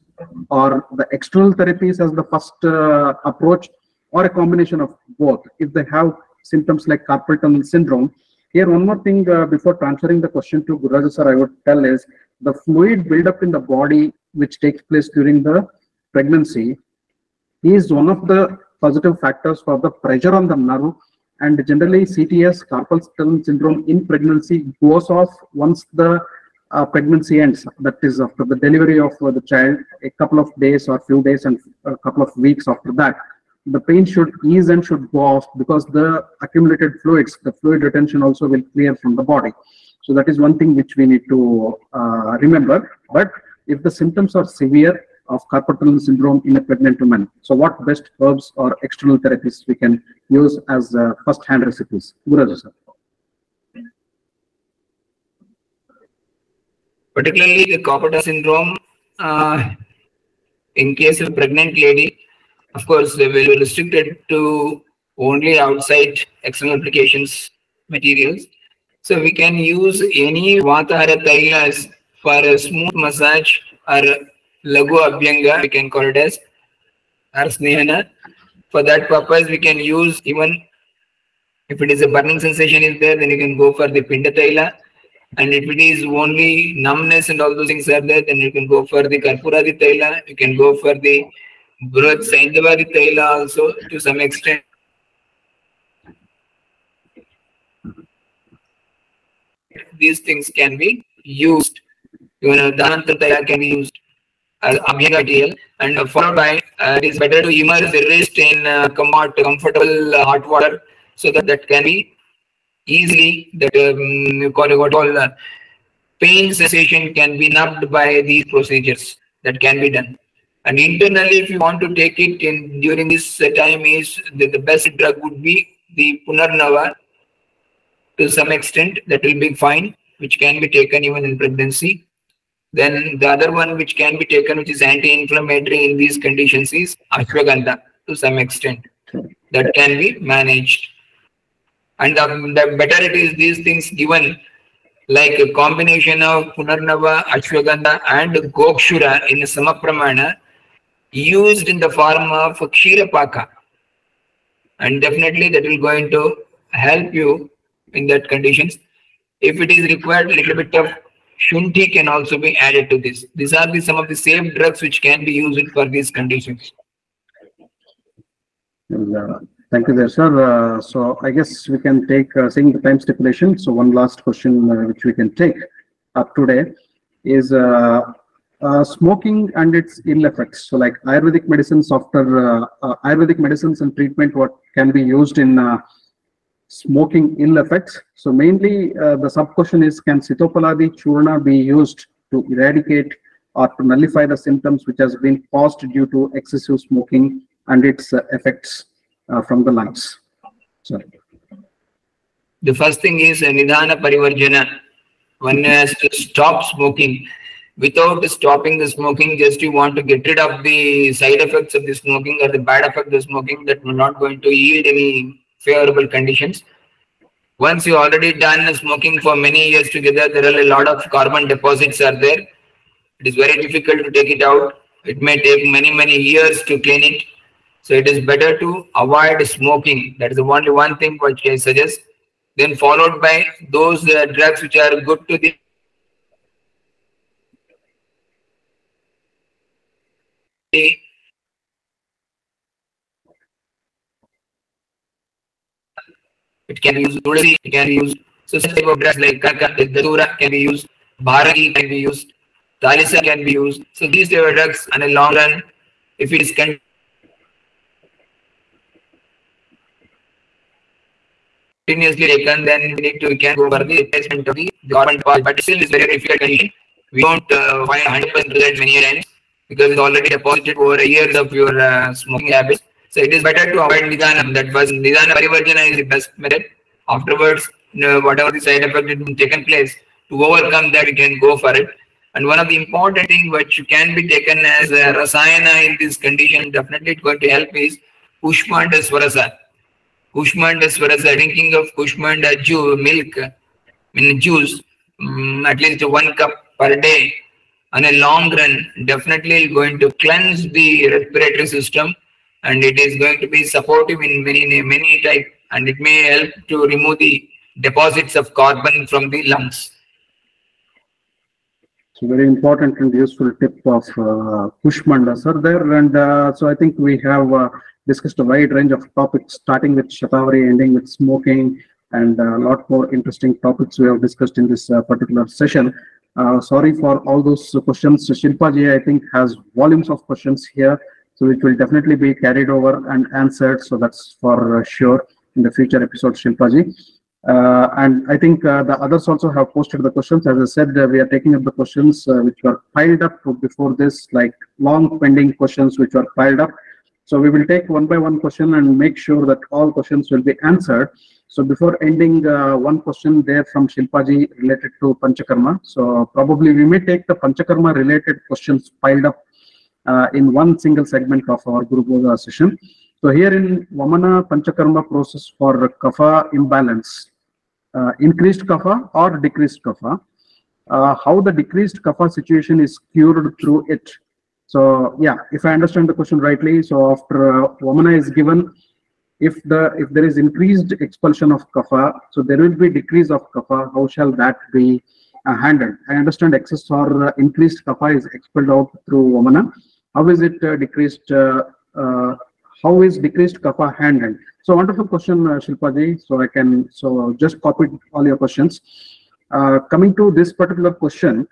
or the external therapies as the first uh, approach or a combination of both if they have symptoms like carpal tunnel syndrome. Here, one more thing uh, before transferring the question to Guraj sir, I would tell is the fluid buildup in the body which takes place during the pregnancy is one of the positive factors for the pressure on the nerve and generally CTS, carpal tunnel syndrome in pregnancy goes off once the uh, pregnancy ends. That is after the delivery of uh, the child, a couple of days or few days and a couple of weeks after that. The pain should ease and should go off because the accumulated fluids, the fluid retention also will clear from the body. So that is one thing which we need to uh, remember. But if the symptoms are severe of carpal syndrome in a pregnant woman, so what best herbs or external therapies we can use as uh, first hand recipes? Guraju sir. particularly the carpal tunnel syndrome, uh, in case of pregnant lady, of course, they will be restricted to only outside external applications materials. So we can use any Vatahara Tailas for a smooth massage or Lagu Abhyanga, we can call it as, or Snehana. For that purpose, we can use even if it is a burning sensation is there, then you can go for the Pinda Taila and if it is only numbness and all those things are there, then you can go for the Karpuradi Taila, you can go for the Brut Saindavadi Taila also to some extent. These things can be used. Even Dhananta Taila can be used as Abhyanga material and followed by uh, it is better to immerse the wrist in uh, comfort, comfortable uh, hot water so that that can be easily that um, call it what all uh, pain sensation can be numbed by these procedures that can be done. And internally if you want to take it in during this time is the, the best drug would be the punarnava to some extent. That will be fine which can be taken even in pregnancy then the other one which can be taken which is anti-inflammatory in these conditions is ashwagandha to some extent that can be managed and the, the better it is these things given like a combination of Punarnava, Ashwagandha and Gokshura in Samapramana used in the form of Kshirapaka. And definitely that will going to help you in that conditions. If it is required, a little bit of Shunti can also be added to this. These are the, some of the safe drugs which can be used for these conditions. Thank you there, sir. Uh, so I guess we can take, uh, seeing the time stipulation, so one last question uh, which we can take up today is uh, uh, smoking and its ill effects. So like Ayurvedic medicines after uh, Ayurvedic medicines and treatment, what can be used in smoking ill effects. So mainly uh, the sub question is, can Sitopaladi Churna be used to eradicate or to nullify the symptoms which has been caused due to excessive smoking and its uh, effects uh, from the lungs. Sorry. The first thing is Nidana Parivarjana. One has to stop smoking. Without stopping the smoking, just you want to get rid of the side effects of the smoking or the bad effect of the smoking that will not going to yield any favorable conditions. Once you already done smoking for many years together, there are a lot of carbon deposits are there. It is very difficult to take it out. It may take many, many years to clean it. So it is better to avoid smoking. That is the only one thing which I suggest. Then followed by those uh, drugs which are good to the It can be used Tulsi, it can be used such type of drugs like Kaka, Datura can be used, Bharangi can be used, Talisa can be used. So these type of drugs in a long run, if it is con- continuously taken, then we need to we can go for the replacement of the government part, but still it's very difficult. We don't uh, find 100% result many times because it's already deposited over years of your uh, smoking habits. So it is better to avoid Nidana. That was Nidana Parivarjana is the best method. Afterwards, whatever the side effect has taken place, to overcome that, you can go for it. And one of the important things which can be taken as a rasayana in this condition, definitely it's going to help is Pushpa and Swarasa. Kushmanda Swarasa, drinking of Kushmanda ju- milk, I mean juice, um, at least one cup per day on a long run, definitely going to cleanse the respiratory system and it is going to be supportive in many, many type and it may help to remove the deposits of carbon from the lungs. So very important and useful tip of uh, sir there. And uh, so I think we have uh, discussed a wide range of topics, starting with Shatavari, ending with smoking, and a lot more interesting topics we have discussed in this uh, particular session. Uh, sorry for all those questions. Shilpa ji, I think, has volumes of questions here. So it will definitely be carried over and answered. So that's for sure in the future episodes, Shilpa ji. Uh, and I think uh, the others also have posted the questions. As I said, uh, we are taking up the questions uh, which were piled up before this, like long pending questions which were piled up. So we will take one by one question and make sure that all questions will be answered. So before ending, uh, one question there from Shilpaji related to Panchakarma. So probably we may take the Panchakarma related questions piled up uh, in one single segment of our Gurubodha session. So here in Vamana Panchakarma process for Kapha imbalance, uh, increased kapha or decreased kapha, uh, how the decreased kapha situation is cured through it. So yeah, if I understand the question rightly, so after uh, Vamana is given, if the if there is increased expulsion of kapha, so there will be decrease of kapha. How shall that be uh, handled? I understand excess or uh, increased kapha is expelled out through Vamana. How is it uh, decreased? Uh, how is decreased kapha handled? So wonderful question, uh, Shilpa ji. So I can so just copy all your questions. Coming to this particular question,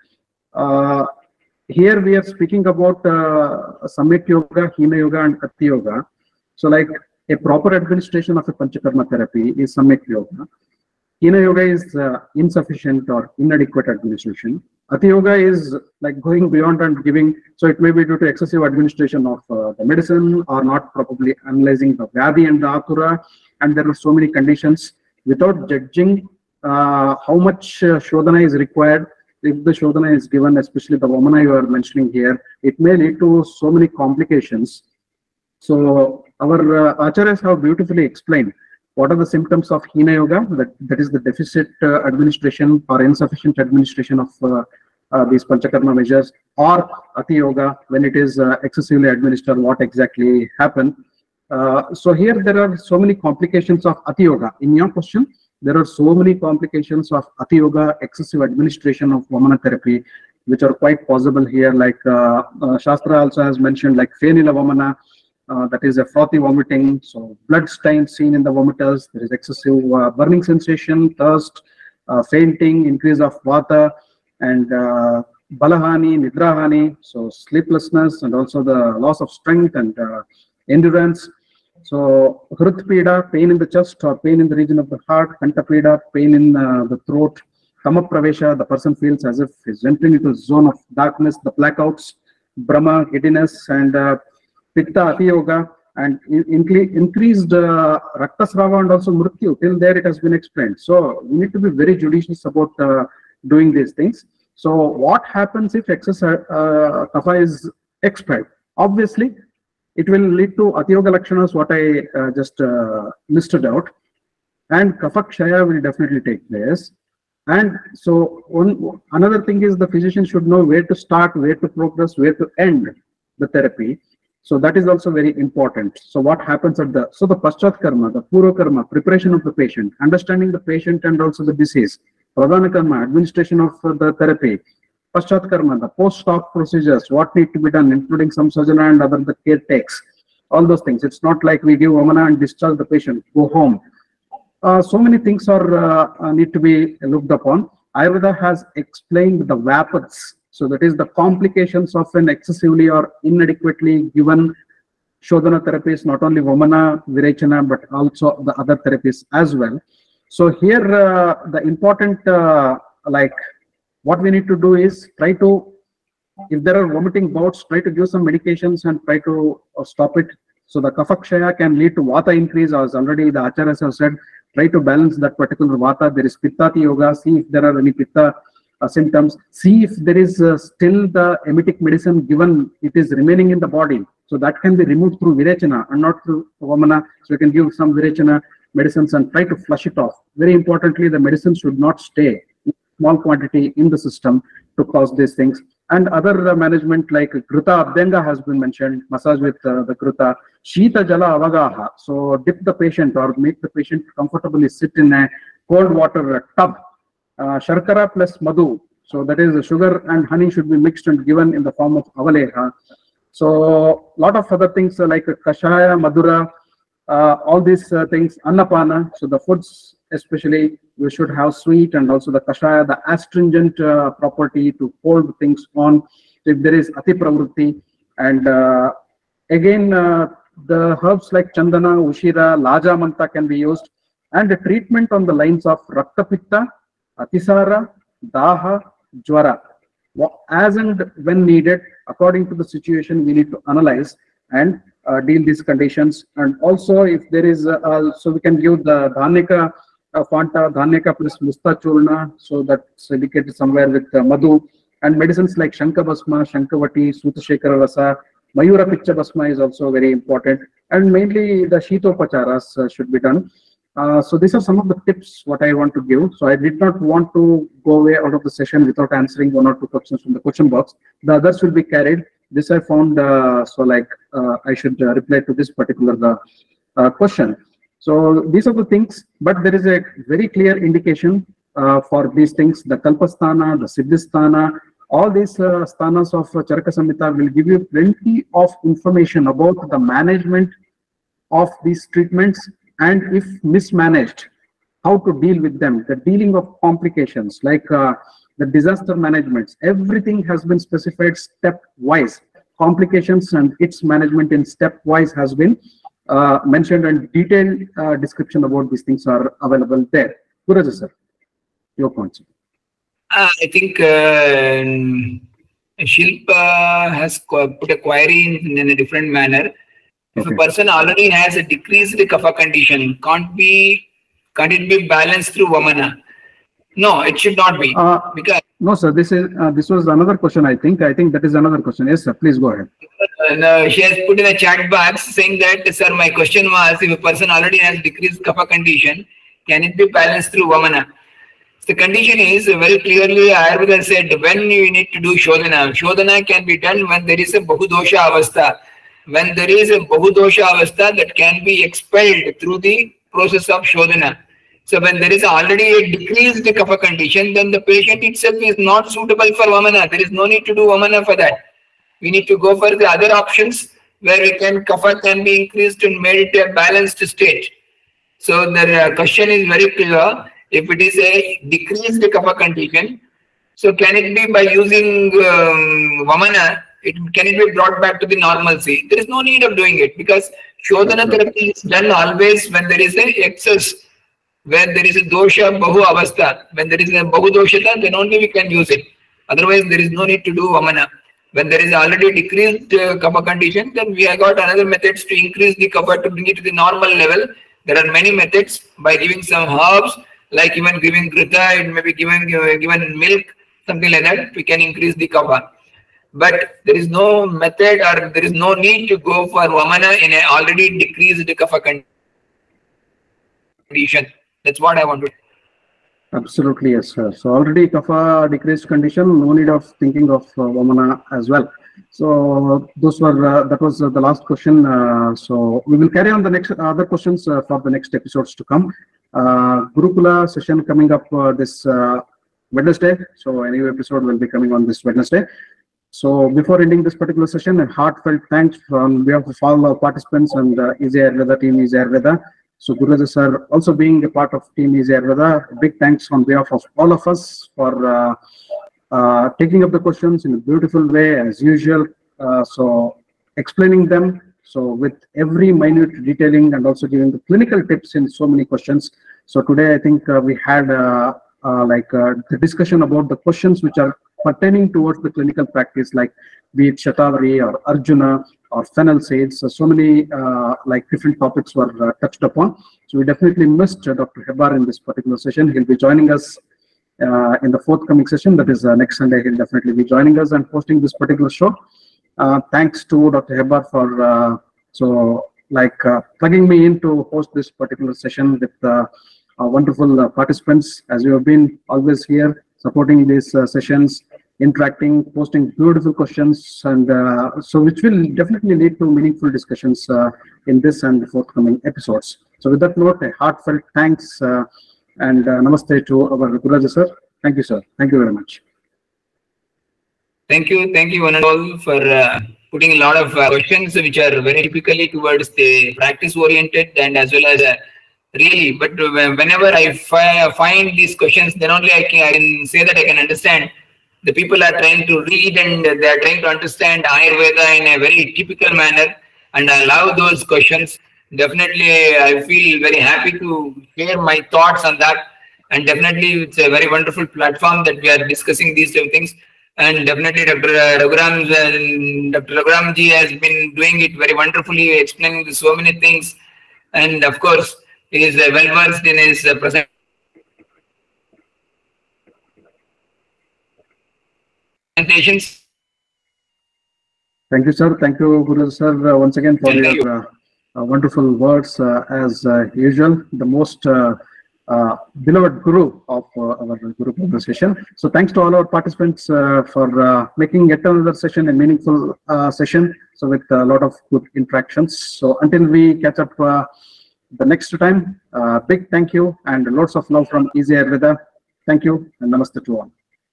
here we are speaking about uh, Samyak Yoga, Hina Yoga, and Ati Yoga. So like a proper administration of a Panchakarma therapy is Samyak Yoga. Hina Yoga is uh, insufficient or inadequate administration. Ati Yoga is like going beyond and giving, so it may be due to excessive administration of uh, the medicine or not properly analyzing the Vyadhi and the Atura. And there are so many conditions without judging uh, how much uh, Shodhana is required. If the Shodhana is given, especially the Vamana you are mentioning here, it may lead to so many complications. So our uh, acharyas have beautifully explained what are the symptoms of Hina Yoga, that, that is the deficit uh, administration or insufficient administration of uh, uh, these Panchakarma measures, or Ati Yoga, when it is uh, excessively administered, what exactly happened. Uh, so here there are so many complications of Ati Yoga. In your question, there are so many complications of Ati Yoga, excessive administration of Vamana therapy, which are quite possible here. Like uh, Shastra also has mentioned, like Fenila Vamana, uh, that is a frothy vomiting. So blood stains seen in the vomitus. There is excessive uh, burning sensation, thirst, uh, fainting, increase of vata, and uh, balahani, nidrahani. So sleeplessness and also the loss of strength and uh, endurance. So hrutpida, pain in the chest or pain in the region of the heart, kantapida, pain in uh, the throat, tamapravesha, the person feels as if he's entering into a zone of darkness, the blackouts, bhrama, giddiness, and pitta, yoga, and in, incre- increased uh, raktasrava and also mrityu. Till there it has been explained. So we need to be very judicious about uh, doing these things. So what happens if excess uh, kapha is expelled? Obviously, it will lead to Atiyoga Lakshanas, what I uh, just uh, listed out. And Kafakshaya will definitely take place. And so one another thing is the physician should know where to start, where to progress, where to end the therapy. So that is also very important. So what happens at the so the paschat karma, the purva karma, preparation of the patient, understanding the patient and also the disease, pradhana karma, administration of the therapy, paschat karma, the post-op procedures, what need to be done, including some samsarjana and other the care takes, all those things. It's not like we give amana and discharge the patient, go home. Uh, so many things are uh, uh, need to be looked upon. Ayurveda has explained the vyapads. So that is the complications of an excessively or inadequately given Shodhana therapies, not only Vamana, Virechana, but also the other therapies as well. So here, uh, the important, uh, like, what we need to do is try to, if there are vomiting bouts, try to give some medications and try to uh, stop it. So the Kafakshaya can lead to Vata increase, as already the Acharyas have said, try to balance that particular Vata. There is pitta Yoga, see if there are any Pitta symptoms, see if there is uh, still the emetic medicine given, it is remaining in the body. So that can be removed through Virechana and not through Vamana. So you can give some Virechana medicines and try to flush it off. Very importantly, the medicine should not stay small quantity in the system to cause these things. And other uh, management like Gruta Abhyanga has been mentioned, massage with uh, the Gruta, Shita Jala Avagaha. So dip the patient or make the patient comfortably sit in a cold water tub. Uh, Sharkara plus Madhu. So that is the sugar and honey should be mixed and given in the form of avaleha. So lot of other things uh, like kashaya, madhura, uh, all these things, annapana. So the foods, especially, we should have sweet and also the kashaya, the astringent uh, property to hold things on. If there is ati and uh, again, uh, the herbs like chandana, ushira, laja manda can be used, and the treatment on the lines of rakta pitta, atisara, daha, jwara. As and when needed, according to the situation, we need to analyze and uh, deal these conditions. And also, if there is, uh, uh, so we can give the Dhanika uh, Phanta, Dhanika plus Musta Churna, so that's indicated somewhere with uh, Madhu. And medicines like Shankabhasma, Shankavati, Sutashekhara Rasa, Mayura Picha Bhasma is also very important. And mainly the Shitopacharas uh, should be done. Uh, so these are some of the tips what I want to give. So I did not want to go away out of the session without answering one or two questions from the question box. The others will be carried. This I found, uh, so like uh, I should uh, reply to this particular uh, question. So these are the things, but there is a very clear indication for these things. The Kalpasthana, the Siddhisthana, all these uh, sthanas of uh, Charaka Samhita will give you plenty of information about the management of these treatments and if mismanaged, how to deal with them, the dealing of complications like uh, the disaster management, everything has been specified step-wise. Complications and its management in step-wise has been uh, mentioned and detailed uh, description about these things are available there. Gururaja sir, your points. Uh, I think uh, Shilpa has put a query in, in a different manner. If Okay. a person already has a decreased kapha condition, can't be, can't it be balanced through Vamana? No, it should not be Uh, because no, sir, this is, uh, this was another question, I think. I think that is another question. Yes, sir, please go ahead. uh, she has put in a chat box saying that, sir, my question was if a person already has decreased kapha condition, can it be balanced through Vamana? The condition is very clearly Ayurveda said when you need to do Shodhana. Shodhana can be done when there is a Bahudosha Avastha. When there is a Bahudosha Avastha that can be expelled through the process of Shodhana. So when there is already a decreased kapha condition, then the patient itself is not suitable for Vamana. There is no need to do Vamana for that. We need to go for the other options where we can kapha can be increased and made it a balanced state. So the uh, question is very clear. If it is a decreased kapha condition, so can it be by using um, Vamana, it, can it be brought back to the normalcy? There is no need of doing it because Shodhana therapy is done always when there is a excess, when there is a dosha bahu avastha. When there is a bahu doshata, then only we can use it. Otherwise, there is no need to do Vamana. When there is already decreased uh, kapha condition, then we have got another methods to increase the kapha to bring it to the normal level. There are many methods by giving some herbs, like even giving grita, it may be given uh, given milk, something like that. We can increase the kapha. But there is no method or there is no need to go for vamana in an already decreased kapha condition. That's what I want to. Absolutely, yes, sir. So already kapha decreased condition, no need of thinking of uh, Vamana as well. So those were, uh, that was uh, the last question. Uh, so we will carry on the next other questions uh, for the next episodes to come. Uh, Gurukula session coming up uh, this uh, Wednesday. So a new episode will be coming on this Wednesday. So before ending this particular session, a heartfelt thanks from behalf of all our participants and uh, Easy Ayurveda team Easy Ayurveda. So Gururaja sir also being a part of team Easy Ayurveda. Big thanks on behalf of all of us for uh, uh, taking up the questions in a beautiful way as usual. Uh, so explaining them. So with every minute detailing and also giving the clinical tips in so many questions. So today I think uh, we had uh, uh, like the discussion about the questions which are pertaining towards the clinical practice, like be it Shatavari or Arjuna or fennel seeds. So, many uh, like different topics were uh, touched upon. So we definitely missed uh, Dr. Hebbar in this particular session. He'll be joining us uh, in the forthcoming session. That is uh, next Sunday. He'll definitely be joining us and hosting this particular show. Uh, thanks to Dr. Hebbar for so like plugging me in to host this particular session with wonderful participants as you have been always here supporting these sessions interacting posting beautiful questions and uh, so which will definitely lead to meaningful discussions uh, in this and forthcoming episodes so with that note a heartfelt thanks uh, and uh, namaste to our Gururaja sir thank you sir thank you very much Thank you, thank you one and all for uh, putting a lot of uh, questions which are very typically towards the practice oriented and as well as really. But whenever I fi find these questions, then only I can, I can say that I can understand. The people are trying to read and they are trying to understand Ayurveda in a very typical manner, and I love those questions. Definitely, I feel very happy to share my thoughts on that. And definitely, it's a very wonderful platform that we are discussing these things and definitely Dr. Raghuram, uh, Dr. Raghuramji has been doing it very wonderfully, explaining so many things, and of course, he is uh, well versed in his uh, presentations. Thank you, sir. Thank you, Guru sir, uh, once again for Thank your you. Uh, uh, wonderful words. as usual, the most uh, beloved guru of uh, our guru program session. So thanks to all our participants uh, for uh, making yet another session a meaningful uh, session. So with a lot of good interactions. So until we catch up uh, the next time, big thank you and lots of love from Easy Ayurveda. Thank you and namaste to all.